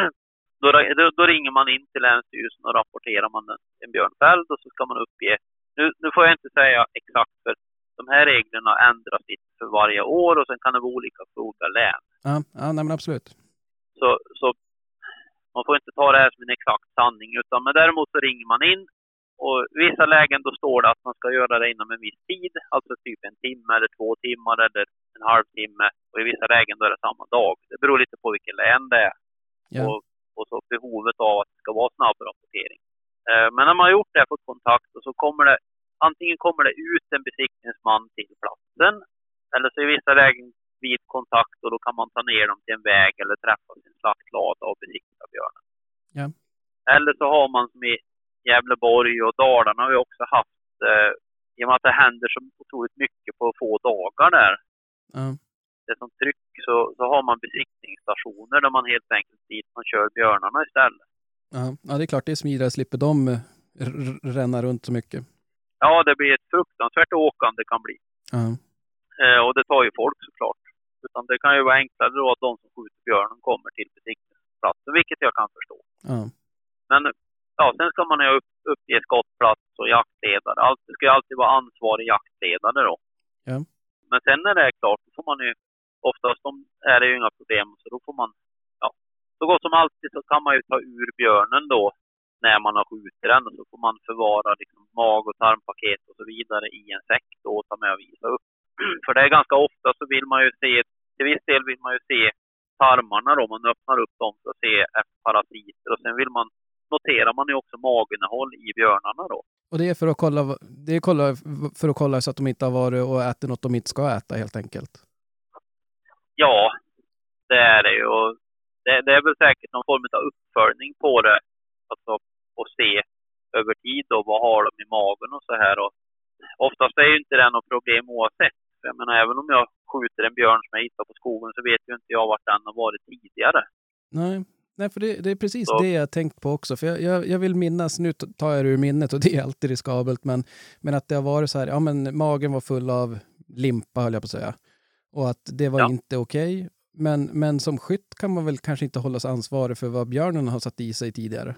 då, då, då ringer man in till Länsstyrelsen och rapporterar man en, en björn fälld och så ska man uppge. Nu, nu får jag inte säga exakt för de här reglerna ändras inte för varje år och sen kan det vara olika för olika län. Ja, ja nej, men absolut. Så, så man får inte ta det här som en exakt sanning utan men däremot så ringer man in och i vissa lägen då står det att man ska göra det inom en viss tid, alltså typ en timme eller två timmar eller en halvtimme och i vissa lägen då är det samma dag. Det beror lite på vilket län det är Ja. och, och så behovet av att det ska vara snabb rapportering. Eh, men när man har gjort det, fått kontakt och så kommer det antingen kommer det ut en besiktningsman till platsen eller så i vissa lägen vid kontakt och då kan man ta ner dem till en väg eller träffa sin slaktlada och besikta björnen. Ja. Eller så har man som i Gävleborg och Dalarna har vi också haft, eh, i och med att det händer så otroligt mycket på få dagar där, Ja. det som tryck, så, så har man besiktningsstationer där man helt enkelt dit man kör björnarna istället. Ja. ja, det är klart det är smidigare, slipper de eh, ränna runt så mycket. Ja, det blir ett fruktansvärt åkande kan bli. Ja. Eh, och det tar ju folk såklart. Utan det kan ju vara enklare då att de som skjuter björnen kommer till besiktningsplatsen, vilket jag kan förstå. Ja. Men ja, sen ska man ju upp, uppge skottplats och jaktledare. Allt, det ska ju alltid vara ansvarig jaktledare då. Ja. Men sen när det är klart, då får man ju, oftast om, är det ju inga problem, så då får man, ja, så gott som alltid så kan man ju ta ur björnen då när man har skjutit den och så får man förvara liksom mag och tarmpaket och så vidare i en säck då och ta med och visa upp. För det är ganska ofta så vill man ju se, till viss del vill man ju se tarmarna då, man öppnar upp dem för att se efter parasiter och sen vill man, noterar man ju också maginnehåll i björnarna då. Och det är för att kolla, det är kolla för att kolla så att de inte har varit och ätit något de inte ska äta helt enkelt. Ja, det är det ju. Och det, det är väl säkert någon form av uppföljning på det. Alltså att se över tid då, vad har de i magen och så här. Och oftast är ju inte det något problem oavsett. För Jag menar, även om jag skjuter en björn som jag hittar på skogen så vet ju inte jag vart den har varit tidigare. Nej, Nej för det, det är precis Så- det jag tänkt på också. För jag, jag, jag vill minnas, nu tar jag det ur minnet och det är alltid riskabelt, men, men att det har varit så här, ja men magen var full av limpa höll jag på att säga. Och att det var Ja. inte okej. Men, men som skytt kan man väl kanske inte hållas ansvarig för vad björnen har satt i sig tidigare.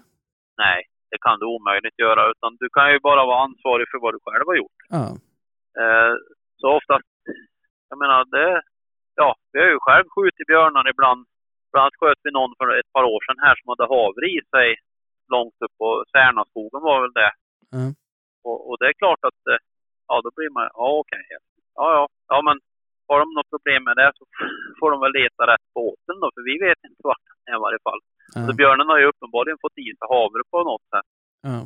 Nej, det kan du omöjligt göra. Utan du kan ju bara vara ansvarig för vad du själv har gjort. Ja, Eh, så oftast, jag menar, det, ja, vi har ju själv skjutit björnar ibland. Bland annat sköt vi någon för ett par år sedan här som hade havre i sig långt upp på Särnaskogen var väl det. Ja. Och, och det är klart att, eh, ja då blir man, ja okej. Ja, ja, ja men har de något problem med det så får de väl leta rätt på båten då, för vi vet inte vart den är i varje fall. ja, Så björnen har ju uppenbarligen fått i sig havre på något sätt. ja.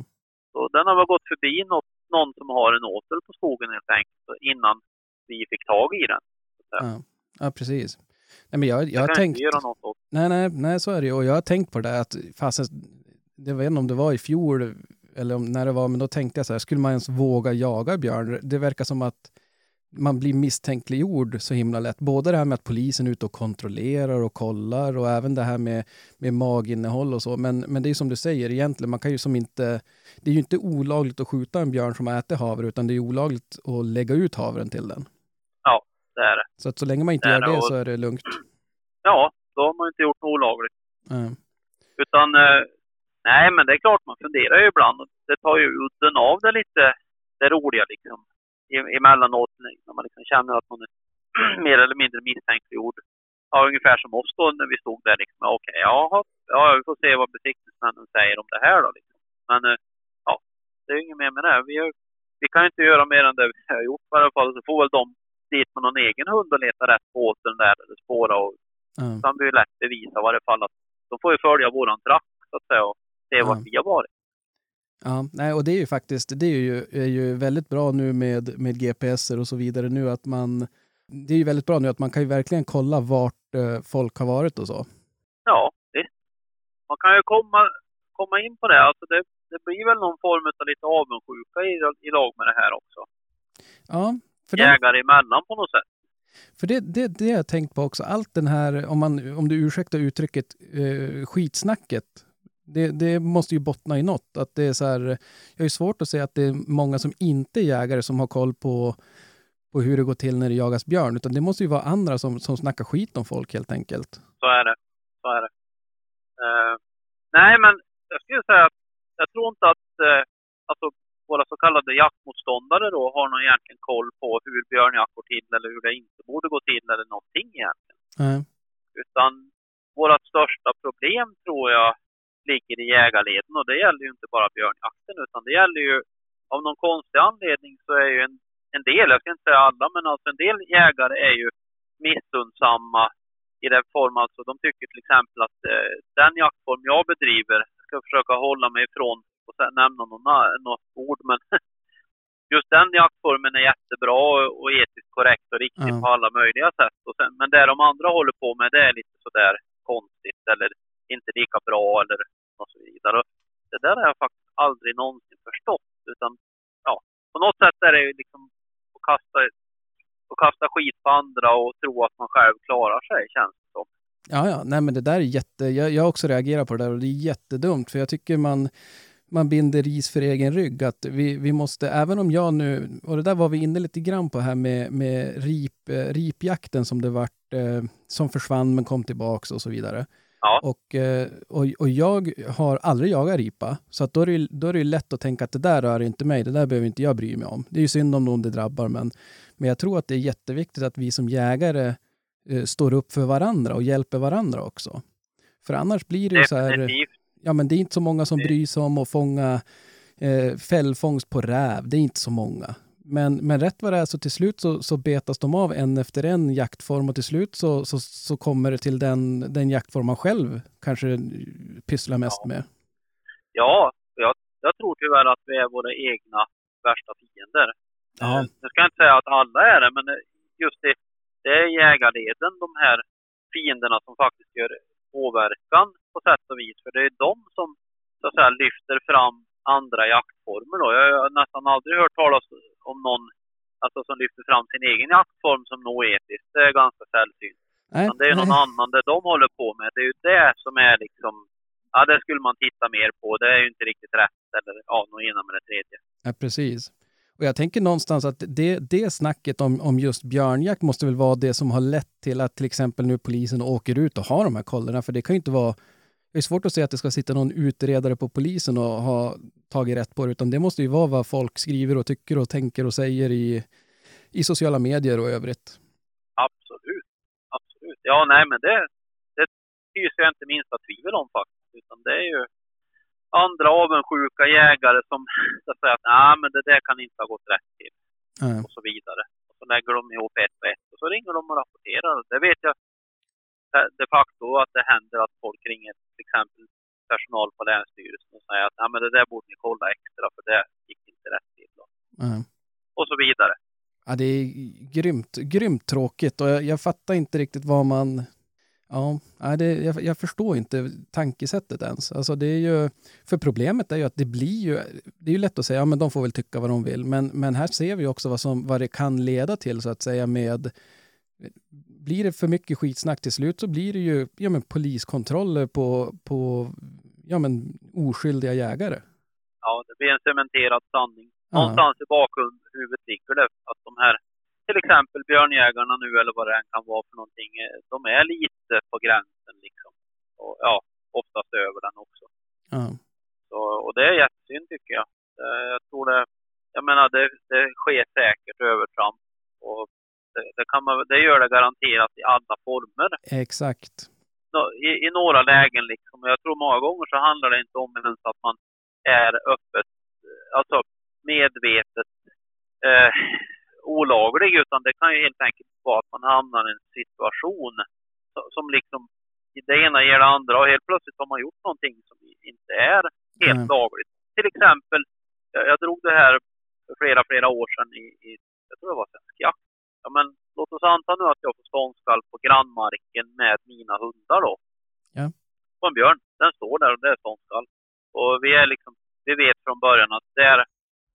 Så den har väl gått förbi något, någon som har en åtel på skogen helt enkelt innan vi fick tag i den. ja. ja precis. Nej, men jag, jag har tänkt... Nej, nej, nej, så är det ju. Och jag har tänkt på det att fasen, det vet inte om det var i fjol eller om, när det var, men då tänkte jag så här, skulle man ens våga jaga björn? Det verkar som att man blir misstänkliggjord så himla lätt. Både det här med att polisen är ute och kontrollerar och kollar och även det här med, med maginnehåll och så. Men, men det är som du säger egentligen, man kan ju som inte, det är ju inte olagligt att skjuta en björn som äter havre, utan det är olagligt att lägga ut havren till den. Det. Är det. Så att så länge man inte Det är gör det och- så är det lugnt. Ja, då har man inte gjort något olagligt. Ja. Utan, eh, nej men det är klart man funderar ju ibland. och Det tar ju udden av det lite, det roliga liksom. Emellanåt när man liksom känner att man är mer eller mindre misstänkliggjord. Ja, ungefär som oss då när vi stod där liksom. Okej, jaha, ja, vi får se vad besiktningsmännen säger om det här då liksom. Men eh, ja, det är ju inget mer med det. Vi, har, vi kan ju inte göra mer än det vi har gjort i alla fall. Så får väl de dit med någon egen hund och leta rätt på åten där eller spåra och Ja. kan vi ju lätt bevisa i varje fall att de får ju följa våran track så att säga och se Ja. vart vi har varit. Ja, nej, och det är ju faktiskt, det är ju, är ju väldigt bra nu med, med GPSer och så vidare nu att man, Det är ju väldigt bra nu att man kan ju verkligen kolla vart eh, folk har varit och så. Ja, visst. Man kan ju komma, komma in på det. Alltså det, det blir väl någon form av lite avundsjuka i, i lag med det här också. Ja, för Jägare emellan på något sätt. för det, det, det har jag tänkt på också. Allt den här, om, man, om du ursäktar uttrycket, eh, skitsnacket. Det, det måste ju bottna i något. Att det är så här, jag har ju svårt att säga att det är många som inte är jägare som har koll på, på hur det går till när det jagas björn. Utan det måste ju vara andra som, som snackar skit om folk helt enkelt. Så är det. Så är det. Eh, nej, men jag skulle säga att jag tror inte att eh, alltså, våra så kallade jaktmotståndare då har någon egentligen koll på hur björnjakt går till eller hur det inte borde gå till eller någonting egentligen. Nej. Utan vårt största problem tror jag ligger i jägarleden och det gäller ju inte bara björnjakten utan det gäller ju av någon konstig anledning så är ju en, en del, jag ska inte säga alla, men alltså en del jägare är ju missundsamma i den form alltså, de tycker till exempel att eh, den jaktform jag bedriver, ska försöka hålla mig ifrån och sen nämna något ord, men just den jaktformen är jättebra och etiskt korrekt och riktigt Ja. på alla möjliga sätt. Och sen, men det de andra håller på med, det är lite sådär konstigt eller inte lika bra eller och så vidare. Det där har jag faktiskt aldrig någonsin förstått. Utan ja, på något sätt är det ju liksom att kasta, att kasta skit på andra och tro att man själv klarar sig, känns det som. Ja, ja, nej men det där är jätte, jag, jag har också reagerat på det där och det är jättedumt för jag tycker man, man binder ris för egen rygg. Att vi, vi måste, även om jag nu, och det där var vi inne lite grann på här med, med rip, eh, ripjakten som det vart, eh, som försvann men kom tillbaks och så vidare. Ja. Och, eh, och, och jag har aldrig jagat ripa, så att då, är det, då är det lätt att tänka att det där rör inte mig, det där behöver inte jag bry mig om. Det är ju synd om någon det drabbar, men, men jag tror att det är jätteviktigt att vi som jägare eh, står upp för varandra och hjälper varandra också. För annars blir det ju så här, Definitivt. Ja men det är inte så många som bryr sig om att fånga eh, fällfångst på räv, det är inte så många. Men, men rätt vad det är så till slut så, så betas de av en efter en jaktform och till slut så, så, så kommer det till den, den jaktform man själv kanske pysslar mest med. Ja, jag, jag tror tyvärr att vi är våra egna värsta fiender. Ja. Eh, Jag ska inte säga att alla är det, men eh, just det, det är jägarleden, de här fienderna som faktiskt gör påverkan på sätt och vis. För det är de som så att säga lyfter fram andra jaktformer. Då. Jag har nästan aldrig hört talas om någon alltså, som lyfter fram sin egen jaktform som något etiskt. Det är ganska sällsynt. Nej, det är någon nej. annan, det de håller på med. Det är ju det som är liksom, ja det skulle man titta mer på. Det är ju inte riktigt rätt eller ja, något ena med det tredje. Ja, precis. Och jag tänker någonstans att det, det snacket om, om just björnjakt måste väl vara det som har lett till att till exempel nu polisen åker ut och har de här kollerna. För det kan ju inte vara... Det är svårt att säga att det ska sitta någon utredare på polisen och ha tagit rätt på det, utan det måste ju vara vad folk skriver och tycker och tänker och säger i, i sociala medier och övrigt. Absolut. Absolut. Ja, nej men det, det hyser jag inte minsta tvivel om faktiskt. Utan det är ju andra avundsjuka jägare som så att nej men det där kan inte ha gått rätt till. Ja. och så vidare. Och så lägger de ihop ett och ett och så ringer de och rapporterar. Det vet jag eh, de facto att det händer att folk ringer till exempel personal på Länsstyrelsen och säger att Nej, men det där borde ni kolla extra för det gick inte rätt till. Ja. Och så vidare. Ja, det är grymt, grymt tråkigt och jag, jag fattar inte riktigt vad man... Ja, det, jag, jag förstår inte tankesättet ens. Alltså det är ju, för problemet är ju att det blir ju... Det är ju lätt att säga, ja men de får väl tycka vad de vill. Men, men här ser vi också vad, som, vad det kan leda till så att säga med... Blir det för mycket skitsnack till slut så blir det ju ja, men poliskontroller på, på ja, men oskyldiga jägare. Ja, det blir en cementerad sanning. Ja. Någonstans i bakhuvudet ligger det att de här till exempel björnjägarna nu eller vad det än kan vara för någonting, eh, de är lite på gränsen liksom. Och ja, oftast över den också. Ja. Så, och det är jättesynd tycker jag. Eh, Jag tror det, jag menar det, det sker säkert övertramp. Och det, kan man, det gör det garanterat i alla former. Exakt. I, I några lägen liksom. Jag tror många gånger så handlar det inte om ens att man är öppet, alltså medvetet eh, olaglig. Utan det kan ju helt enkelt vara att man hamnar i en situation som, som liksom det ena ger det andra och helt plötsligt har man gjort någonting som inte är helt Mm. lagligt. Till exempel, jag, jag drog det här för flera, flera år sedan i, i jag tror det var svensk jakt. Ja, men låt oss anta nu att jag får ståndskall på grannmarken med mina hundar då. Ja. På en björn. Den står där och det är ståndskall. Och vi är liksom, vi vet från början att där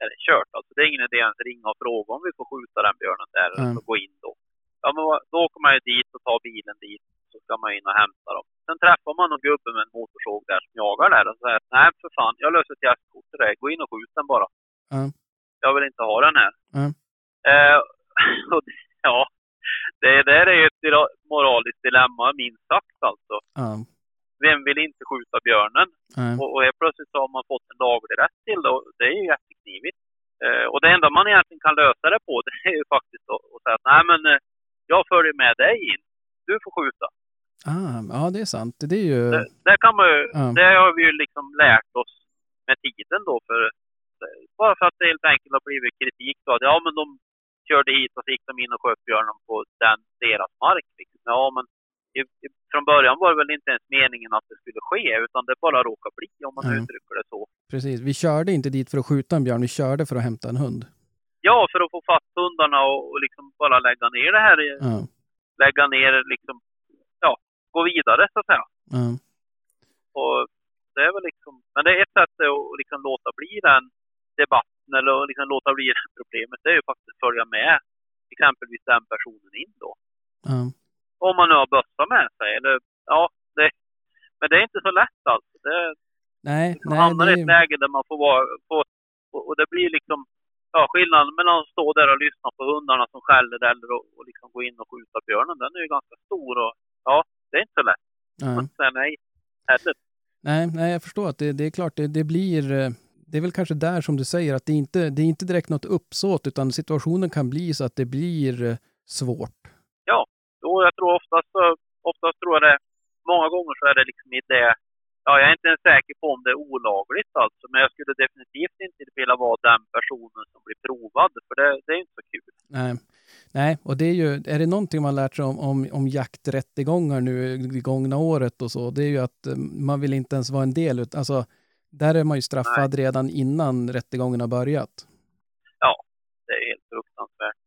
är det kört. Alltså det är ingen idé att ringa och fråga om vi får skjuta den björnen där Mm. eller gå in då. Ja men då åker man ju dit och tar bilen dit. Så ska man in och hämta dem. Sen träffar man någon gubbe med en motorsåg där som jagar där och säger nej för fan, jag löser ett jaktkort till dig. Gå in och skjut den bara. Ja. Jag vill inte ha den här. Ja. Eh, och ja, det där är ju ett moraliskt dilemma minst sagt alltså. Ja. Vem vill inte skjuta björnen? Nej. Och, och helt plötsligt så har man fått en laglig rätt till det och det är ju jätteknivigt. Eh, och det enda man egentligen kan lösa det på det är ju faktiskt att, att säga att nej men eh, jag följer med dig in. Du får skjuta. Ah, ja, det är sant. Det är ju... Det, det kan man ju, Ja. det har vi ju liksom lärt oss med tiden då för bara för att det helt enkelt har blivit kritik då att ja men de körde hit och så gick de in och sköt björnen på den, deras mark. Liksom. Ja men i, i, från början var det väl inte ens meningen att det skulle ske utan det bara råkade bli om man Ja. uttrycker det så. Precis. Vi körde inte dit för att skjuta en björn, vi körde för att hämta en hund. Ja, för att få fast hundarna och, och liksom bara lägga ner det här, Ja. lägga ner liksom, ja, gå vidare så att säga. Ja. Och det är väl liksom, men det är ett sätt att liksom låta bli den debatten eller att liksom låta bli problemet. Det är ju faktiskt att följa med exempelvis den personen in då. Ja. Om man nu har bössa med sig eller ja, det, men det är inte så lätt alltså. Det, Nej, man nej, hamnar i ett är... läge där man får vara, får, och, och det blir liksom, ja skillnaden mellan att stå där och lyssna på hundarna som skäller eller och, och liksom gå in och skjuta björnen, den är ju ganska stor och ja, det är inte så lätt. Ja. Man säger nej heller. Nej, nej, jag förstår att det, det är klart, det, det blir... Det är väl kanske där som du säger att det inte det är inte direkt något uppsåt utan situationen kan bli så att det blir eh, svårt. Jo, jag tror oftast, oftast tror jag det, många gånger så är det liksom i det, ja jag är inte ens säker på om det är olagligt alltså, men jag skulle definitivt inte vilja vara den personen som blir provad, för det, det är inte så kul. Nej. Nej, och det är ju, är det någonting man lärt sig om, om, om jakträttegångar nu det gångna året och så, det är ju att eh, man vill inte ens vara en del alltså där är man ju straffad redan innan rättegången har börjat. Det är helt fruktansvärt.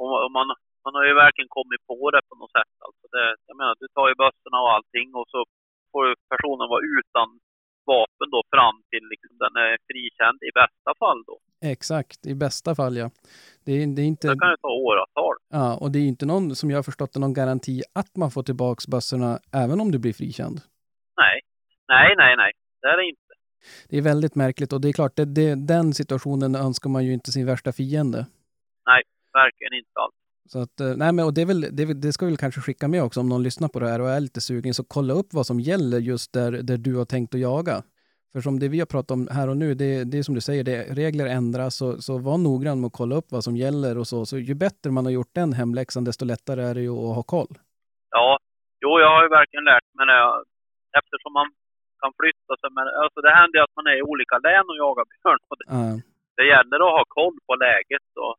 Och, och man, man har ju verkligen kommit på det på något sätt. Alltså det, jag menar, du tar ju bössorna och allting och så får personen vara utan vapen då fram till liksom den är frikänd i bästa fall då. Exakt, i bästa fall ja. Det är, det är inte, Det kan ju ta åratal. ja, och det är inte någon, som jag har förstått det, någon garanti att man får tillbaks bössorna även om du blir frikänd. Nej, nej, nej, nej. Det är det inte. Det är väldigt märkligt och det är klart, det, det, den situationen önskar man ju inte sin värsta fiende. Verkligen inte alls. Så att, eh, nej men och det, väl, det, det ska vi väl kanske skicka med också om någon lyssnar på det här och är lite sugen, så kolla upp vad som gäller just där, där du har tänkt att jaga. För som det vi har pratat om här och nu, det, det är som du säger, det, regler ändras, så, så var noggrann med att kolla upp vad som gäller och så. Så ju bättre man har gjort den hemläxan, desto lättare är det ju att ha koll. Ja, jo, jag har ju verkligen lärt mig det. Eftersom man kan flytta sig. Men, alltså det händer ju att man är i olika län och jagar björn. Och det, Ja, det gäller att ha koll på läget och,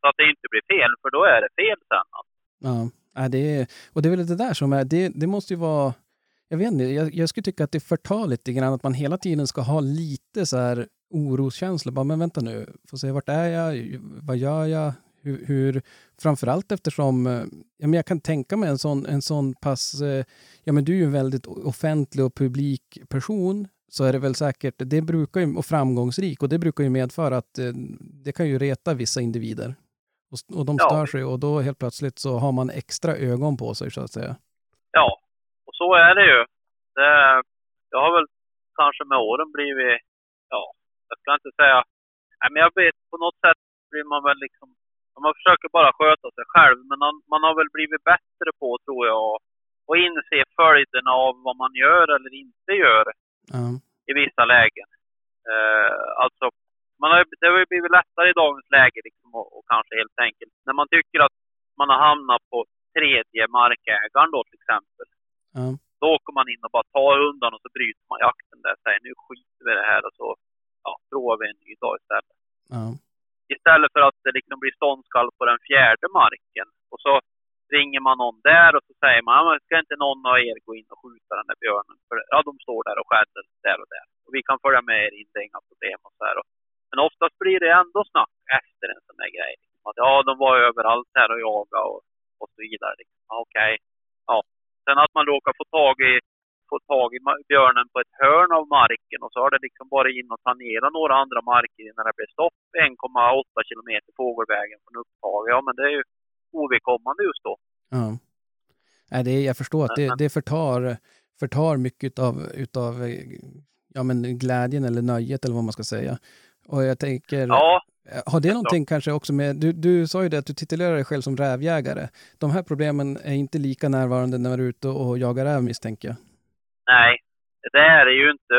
så att det inte blir fel, för då är det fel sen. Alltså. ja. Ja, det är, och det är väl det där som är, det, det måste ju vara, jag vet inte, jag, jag skulle tycka att det förtar lite grann att man hela tiden ska ha lite så här oroskänsla. Bara, men vänta nu, får se vart är jag, vad gör jag, hur, hur framförallt eftersom, eh, ja, men jag kan tänka mig en sån, en sån pass, eh, ja men du är ju en väldigt offentlig och publik person, så är det väl säkert, det brukar ju, och framgångsrik, och det brukar ju medföra att eh, det kan ju reta vissa individer. Och, och de Ja. stör sig och då helt plötsligt så har man extra ögon på sig så att säga. Ja, och så är det ju. Det, jag har väl kanske med åren blivit, ja, jag ska inte säga, nej men jag vet på något sätt blir man väl liksom, man försöker bara sköta sig själv, men man, har väl blivit bättre på tror jag att inse följderna av vad man gör eller inte gör Ja, i vissa lägen. Eh, alltså, man har, det har ju blivit lättare i dagens läge liksom, och, och kanske helt enkelt. När man tycker att man har hamnat på tredje markägaren då till exempel. ja, Då åker man in och bara tar undan och så bryter man jakten där. Säger nu skiter vi i det här och så ja, provar vi en ny dag istället. ja, Istället för att det liksom blir ståndskall på den fjärde marken. Och så ringer man någon där och så säger man, ja, ska inte någon av er gå in och skjuta den där björnen? För ja, de står där och skäller där och där. Och vi kan följa med er in, det är inga problem och så här. Men oftast blir det ändå snack efter en sån där grej. Att ja, de var överallt här och jagade och, och så vidare. Liksom. Ja, Okej. Ja. Sen att man råkar få tag i få tag i björnen på ett hörn av marken och så har det liksom bara in och tangera några andra marker när det blir stopp 1,8 kilometer fågelvägen från upptag. Ja, men det är ju ovidkommande just då. Ja. Nej, det är, jag förstår att det, det förtar, förtar mycket av utav, eh, ja, men glädjen eller nöjet eller vad man ska säga. Och jag tänker, Ja, har det någonting kanske också med, du, du sa ju det att du titulerar dig själv som rävjägare. De här problemen är inte lika närvarande när du är ute och jagar räv misstänker jag nej. Det är det ju inte...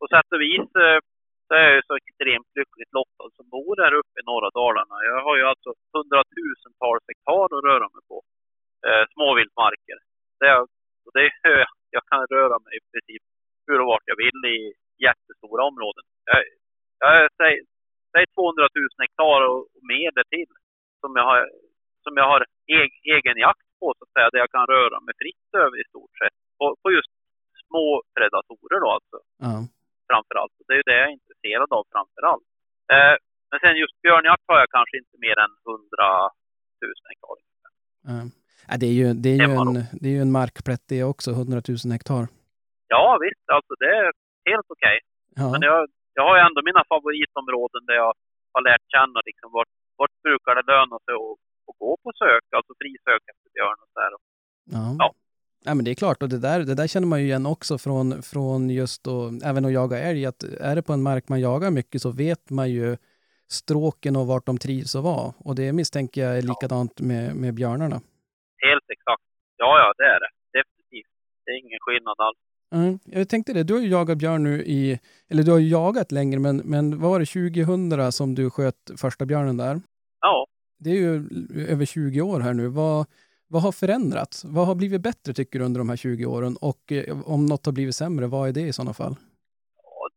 På sätt och vis eh, så är jag ju så extremt lyckligt lottad som bor där uppe i norra Dalarna. Jag har ju alltså hundratusentals hektar att röra mig på. Eh, småviltmarker. Det, är- och det är, jag kan röra mig i princip hur och vart jag vill i jättestora områden. Jag, jag säger, säg 200 000 hektar och, och mer därtill som jag har, som jag har eg, egen jakt på så att säga, där jag kan röra mig fritt över i stort sett. På, på just små predatorer då alltså Ja. framför allt. Och Det är ju det jag är intresserad av framför allt. Eh, men sen just björnjakt har jag kanske inte mer än 100 000 hektar. Ja. Ja, det är ju, det är ju, en, det är ju en markplätt det också, 100 000 hektar. Ja visst, alltså det är helt okej. Ja. Men jag, jag har ju ändå mina favoritområden där jag har lärt känna liksom vart, vart brukar det löna sig att, att gå på sök, alltså frisök efter björn och så där. Ja. Ja. Ja, men det är klart, och det där, det där känner man ju igen också från, från just och, även att jaga älg, att är det på en mark man jagar mycket så vet man ju stråken och vart de trivs att vara. Och det misstänker jag är likadant med, med björnarna. Helt exakt. Ja, ja, det är det. Definitivt. Det är ingen skillnad alls. Mm. Jag tänkte det, du har ju jagat björn nu i, eller du har ju jagat längre, men, men vad var det 2000 som du sköt första björnen där? Ja, Det är ju över 20 år här nu. Vad, vad har förändrats? Vad har blivit bättre tycker du under de här 20 åren? Och eh, om något har blivit sämre, vad är det i sådana fall?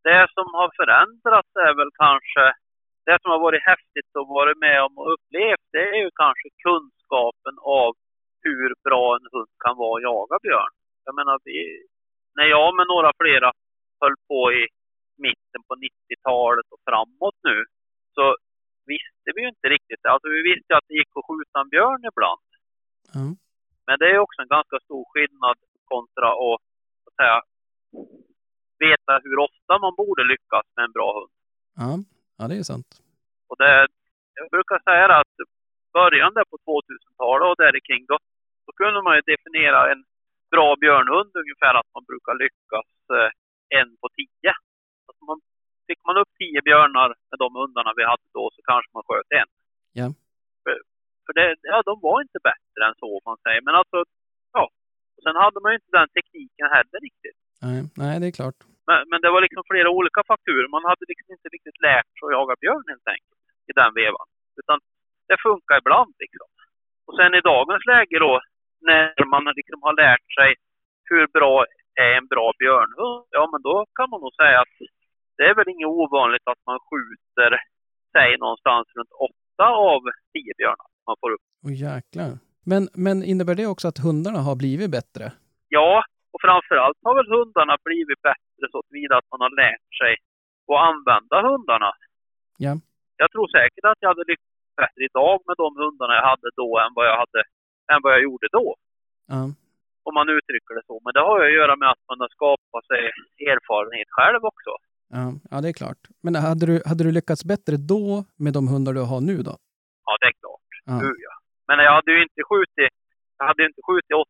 Det som har förändrats är väl kanske, det som har varit häftigt att vara med om och upplevt, det är ju kanske kunskapen av hur bra en hund kan vara att jaga björn. Jag menar, vi, när jag med några flera höll på i mitten på 90-talet och framåt nu, så visste vi ju inte riktigt. Alltså vi visste ju att det gick att skjuta en björn ibland. Men det är också en ganska stor skillnad kontra att, att säga, veta hur ofta man borde lyckas med en bra hund. Ja, ja det är sant. Och det, jag brukar säga att början där på 2000-talet och där kring då, då kunde man ju definiera en bra björnhund ungefär att man brukar lyckas eh, en på tio. Alltså man, fick man upp tio björnar med de hundarna vi hade då så kanske man sköt en. Ja. För, det, ja, de var inte bättre än så om man säger. Men alltså, ja. Och sen hade man ju inte den tekniken heller riktigt. Nej, nej, det är klart. Men, men det var liksom flera olika faktorer. Man hade liksom inte riktigt lärt sig att jaga björn helt enkelt i den vevan. Utan det funkar ibland liksom. Och sen i dagens läge då, när man liksom har lärt sig hur bra är en bra björnhund? Ja, men då kan man nog säga att det är väl inget ovanligt att man skjuter, säg någonstans runt åtta av tio björnar man får upp. Åh jäklar. Men, men innebär det också att hundarna har blivit bättre? Ja, och framförallt har väl hundarna blivit bättre så tillvida att man har lärt sig att använda hundarna. Ja. Jag tror säkert att jag hade lyckats bättre idag med de hundarna jag hade då än vad jag, hade, än vad jag gjorde då. Ja. Om man uttrycker det så. Men det har ju att göra med att man har skapat sig erfarenhet själv också. Ja, ja det är klart. Men hade du, hade du lyckats bättre då med de hundar du har nu då? Ja, det är klart. Ja. Gud, ja. Men jag hade ju inte skjutit, jag hade inte skjutit 8-9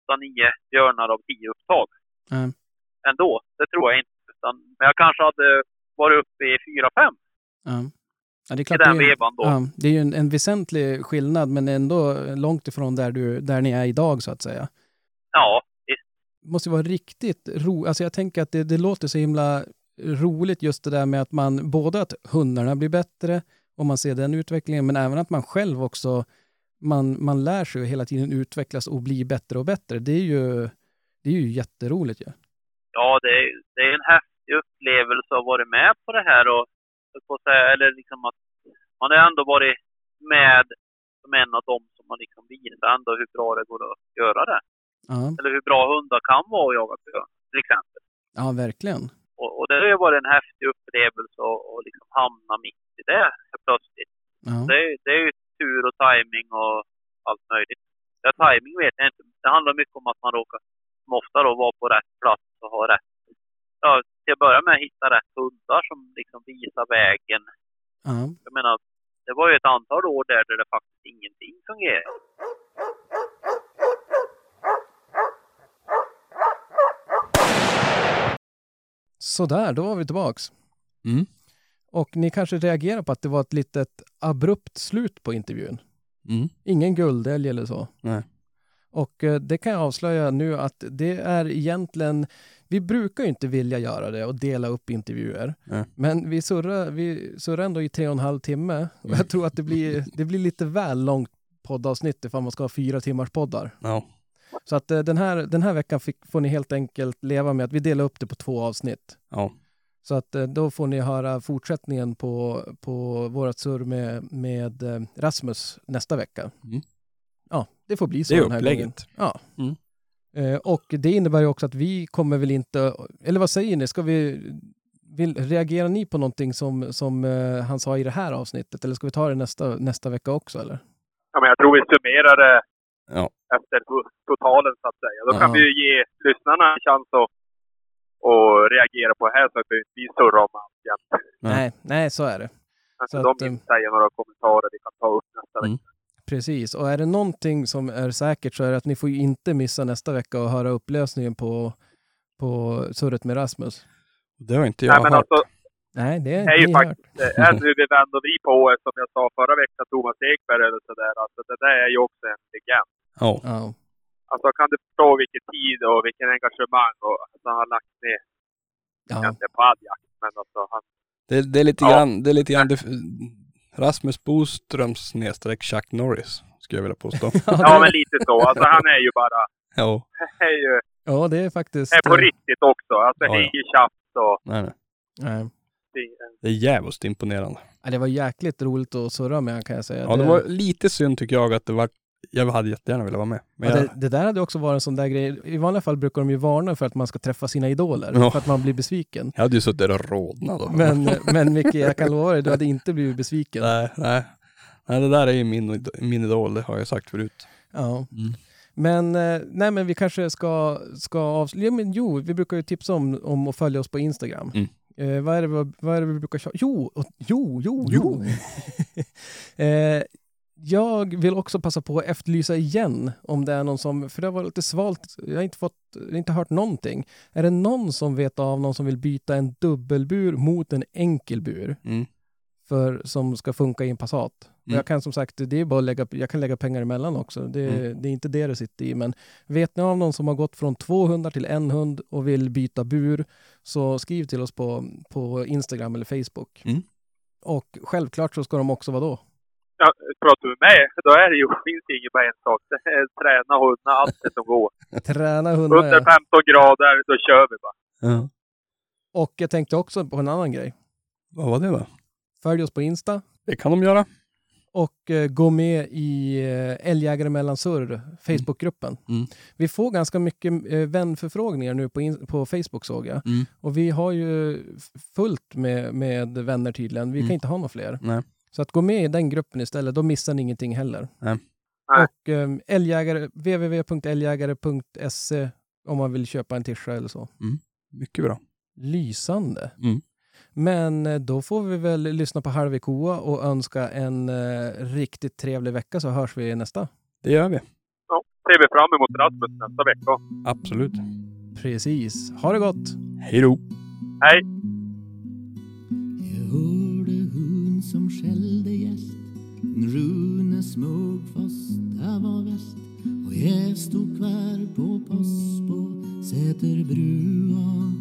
björnar av 10 upptag. Nej. Ändå. Det tror jag inte. Utan, men jag kanske hade varit uppe i 4-5 Ja. Ja, det är i klart. den det är, vevan då. ja, det är ju en, en väsentlig skillnad, men ändå långt ifrån där, du, där ni är idag så att säga. Ja, visst. Det måste vara riktigt roligt. Alltså jag tänker att det, det låter så himla roligt just det där med att man, både att hundarna blir bättre, om man ser den utvecklingen, men även att man själv också, man, man lär sig ju hela tiden utvecklas och bli bättre och bättre. Det är ju, det är ju jätteroligt ju. Ja, det är, det är en häftig upplevelse att vara med på det här och, får säga, eller liksom att man har ändå varit med som en av dem som har liksom visat ändå hur bra det går att göra det. Ja, Eller hur bra hundar kan vara att jaga björn, till exempel. ja verkligen. Och, och det har ju varit en häftig upplevelse att och liksom hamna mitt i det plötsligt. Ja. Det, det är ju tur och timing och allt möjligt. Ja, timing vet jag inte. Det handlar mycket om att man råkar, som ofta då, vara på rätt plats och ha rätt. Ja, till att börja med hitta rätt hundar som liksom visar vägen. Ja. Jag menar, det var ju ett antal år där, där det faktiskt ingenting fungerade. Sådär, då var vi tillbaks. Mm. Och ni kanske reagerar på att det var ett litet abrupt slut på intervjun. Mm. Ingen guldälg eller så. Nej. Och eh, det kan jag avslöja nu att det är egentligen, vi brukar ju inte vilja göra det och dela upp intervjuer. Nej. Men vi surrar, vi surrar ändå i tre och en halv timme. Och Mm. jag tror att det blir, det blir lite väl långt poddavsnitt ifall man ska ha fyra timmars poddar. Ja. Så att eh, den här, den här veckan fick, får ni helt enkelt leva med att vi delar upp det på två avsnitt. Ja. Så att eh, då får ni höra fortsättningen på, på vårat surr med, med eh, Rasmus nästa vecka. Mm. Ja, det får bli så Det är den här gången. upplägget. Ja. Mm. Eh, och det innebär ju också att vi kommer väl inte, eller vad säger ni, ska vi, vill, reagerar ni på någonting som, som han sa i det här avsnittet eller ska vi ta det nästa, nästa vecka också eller? Ja, men jag tror vi summerar det Ja. efter to- totalen så att säga. Då kan vi ju ge lyssnarna en chans att, att reagera på det här så att vi surrar om allt jämt. Nej. Nej, så är det. Så Så att att, de eh, säger några kommentarer vi kan ta upp nästa Mm. vecka. Precis, och är det någonting som är säkert så är det att ni får ju inte missa nästa vecka och höra upplösningen på, på surret med Rasmus. Det har inte jag Nej, men hört. alltså, Nej, det är Det är ju faktiskt eh, en huvudvän och vi på OS, som jag sa förra veckan, Thomas Ekberg eller sådär. Alltså det där är ju också en legend. Ja. Ja. Alltså kan du förstå vilken tid och vilken engagemang och, alltså, han har lagt ner. Ja. Inte på all jakt, men alltså han... Det, det är lite Ja. grann, det är lite grann det, Rasmus Boströms snedstreck Chuck Norris, skulle jag vilja påstå. Ja, men lite så. Alltså han är ju bara... ja. är ju ja, det är faktiskt... är på riktigt också. Alltså Ja, ja. inget tjafs och... Nej, nej. nej. Det är jävligt imponerande. Ja, det var jäkligt roligt att surra med kan jag säga. Ja, det var lite synd tycker jag att det var, jag hade jättegärna velat vara med. Men ja, jag, det, det där hade också varit en sån där grej. I vanliga fall brukar de ju varna för att man ska träffa sina idoler, Ja. för att man blir besviken. jag hade ju suttit där och rodnat då. Men, men Micke, jag kan lova dig, du hade inte blivit besviken. nej, nej. Nej, det där är ju min, min idol, det har jag sagt förut. Ja. Mm. Men, eh, nej, men vi kanske ska, ska avsluta. Ja, men jo, vi brukar ju tipsa om, om att följa oss på Instagram. Mm. Eh, vad, är det, vad, vad är det vi brukar köra? Jo, jo, jo, jo. Jo. eh, jag vill också passa på att efterlysa igen om det är någon som, för det har varit lite svalt, jag har inte, fått, inte hört någonting. Är det någon som vet av någon som vill byta en dubbelbur mot en enkelbur Mm. för, som ska funka i en Passat? Mm. Jag kan som sagt, det är bara att lägga, jag kan lägga pengar emellan också. Det, Mm. det är inte det det sitter i. Men vet ni av någon som har gått från två hundar till en hund och vill byta bur så skriv till oss på, på Instagram eller Facebook. Mm. Och självklart så ska de också vara då. Ja, pratar du med mig, då är det ju, finns det inget bara en sak. Det är träna hundar, allt det som går. Träna hundar. Under ja. 15 grader, då kör vi bara. Ja. Och jag tänkte också på en annan grej. Vad var det då? Följ oss på Insta Det kan de göra. och eh, gå med i eh, Älgjägare mellan surr, Facebookgruppen. Mm. Vi får ganska mycket eh, vänförfrågningar nu på, in, på Facebook såg jag. Mm. Och vi har ju fullt med, med vänner tydligen. Vi kan Mm. inte ha några fler. Nej. Så att gå med i den gruppen istället, då missar ni ingenting heller. Nej. Och um, älgjägare, www.älgjägare.se om man vill köpa en tischa eller så. Mycket bra. Lysande. Mm. Men eh, då får vi väl lyssna på Harvey Koa och önska en eh, riktigt trevlig vecka så hörs vi nästa. Det gör vi. Ja, ser vi fram emot Rasmus nästa vecka. Absolut. Precis. Ha det gott! Hej då. Hej! Som skällde gäst. Rune smög fast det var väst. Och jag stod kvar på post på Säterbrua.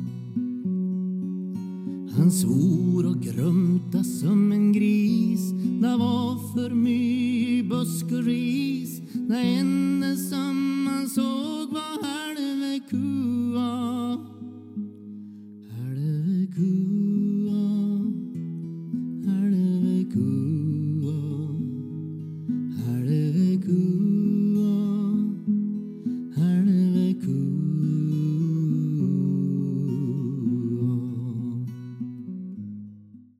Han svor och grumta som en gris. Det var för mycket busk och ris? Det enda som man såg var Halve kua. Halve kua.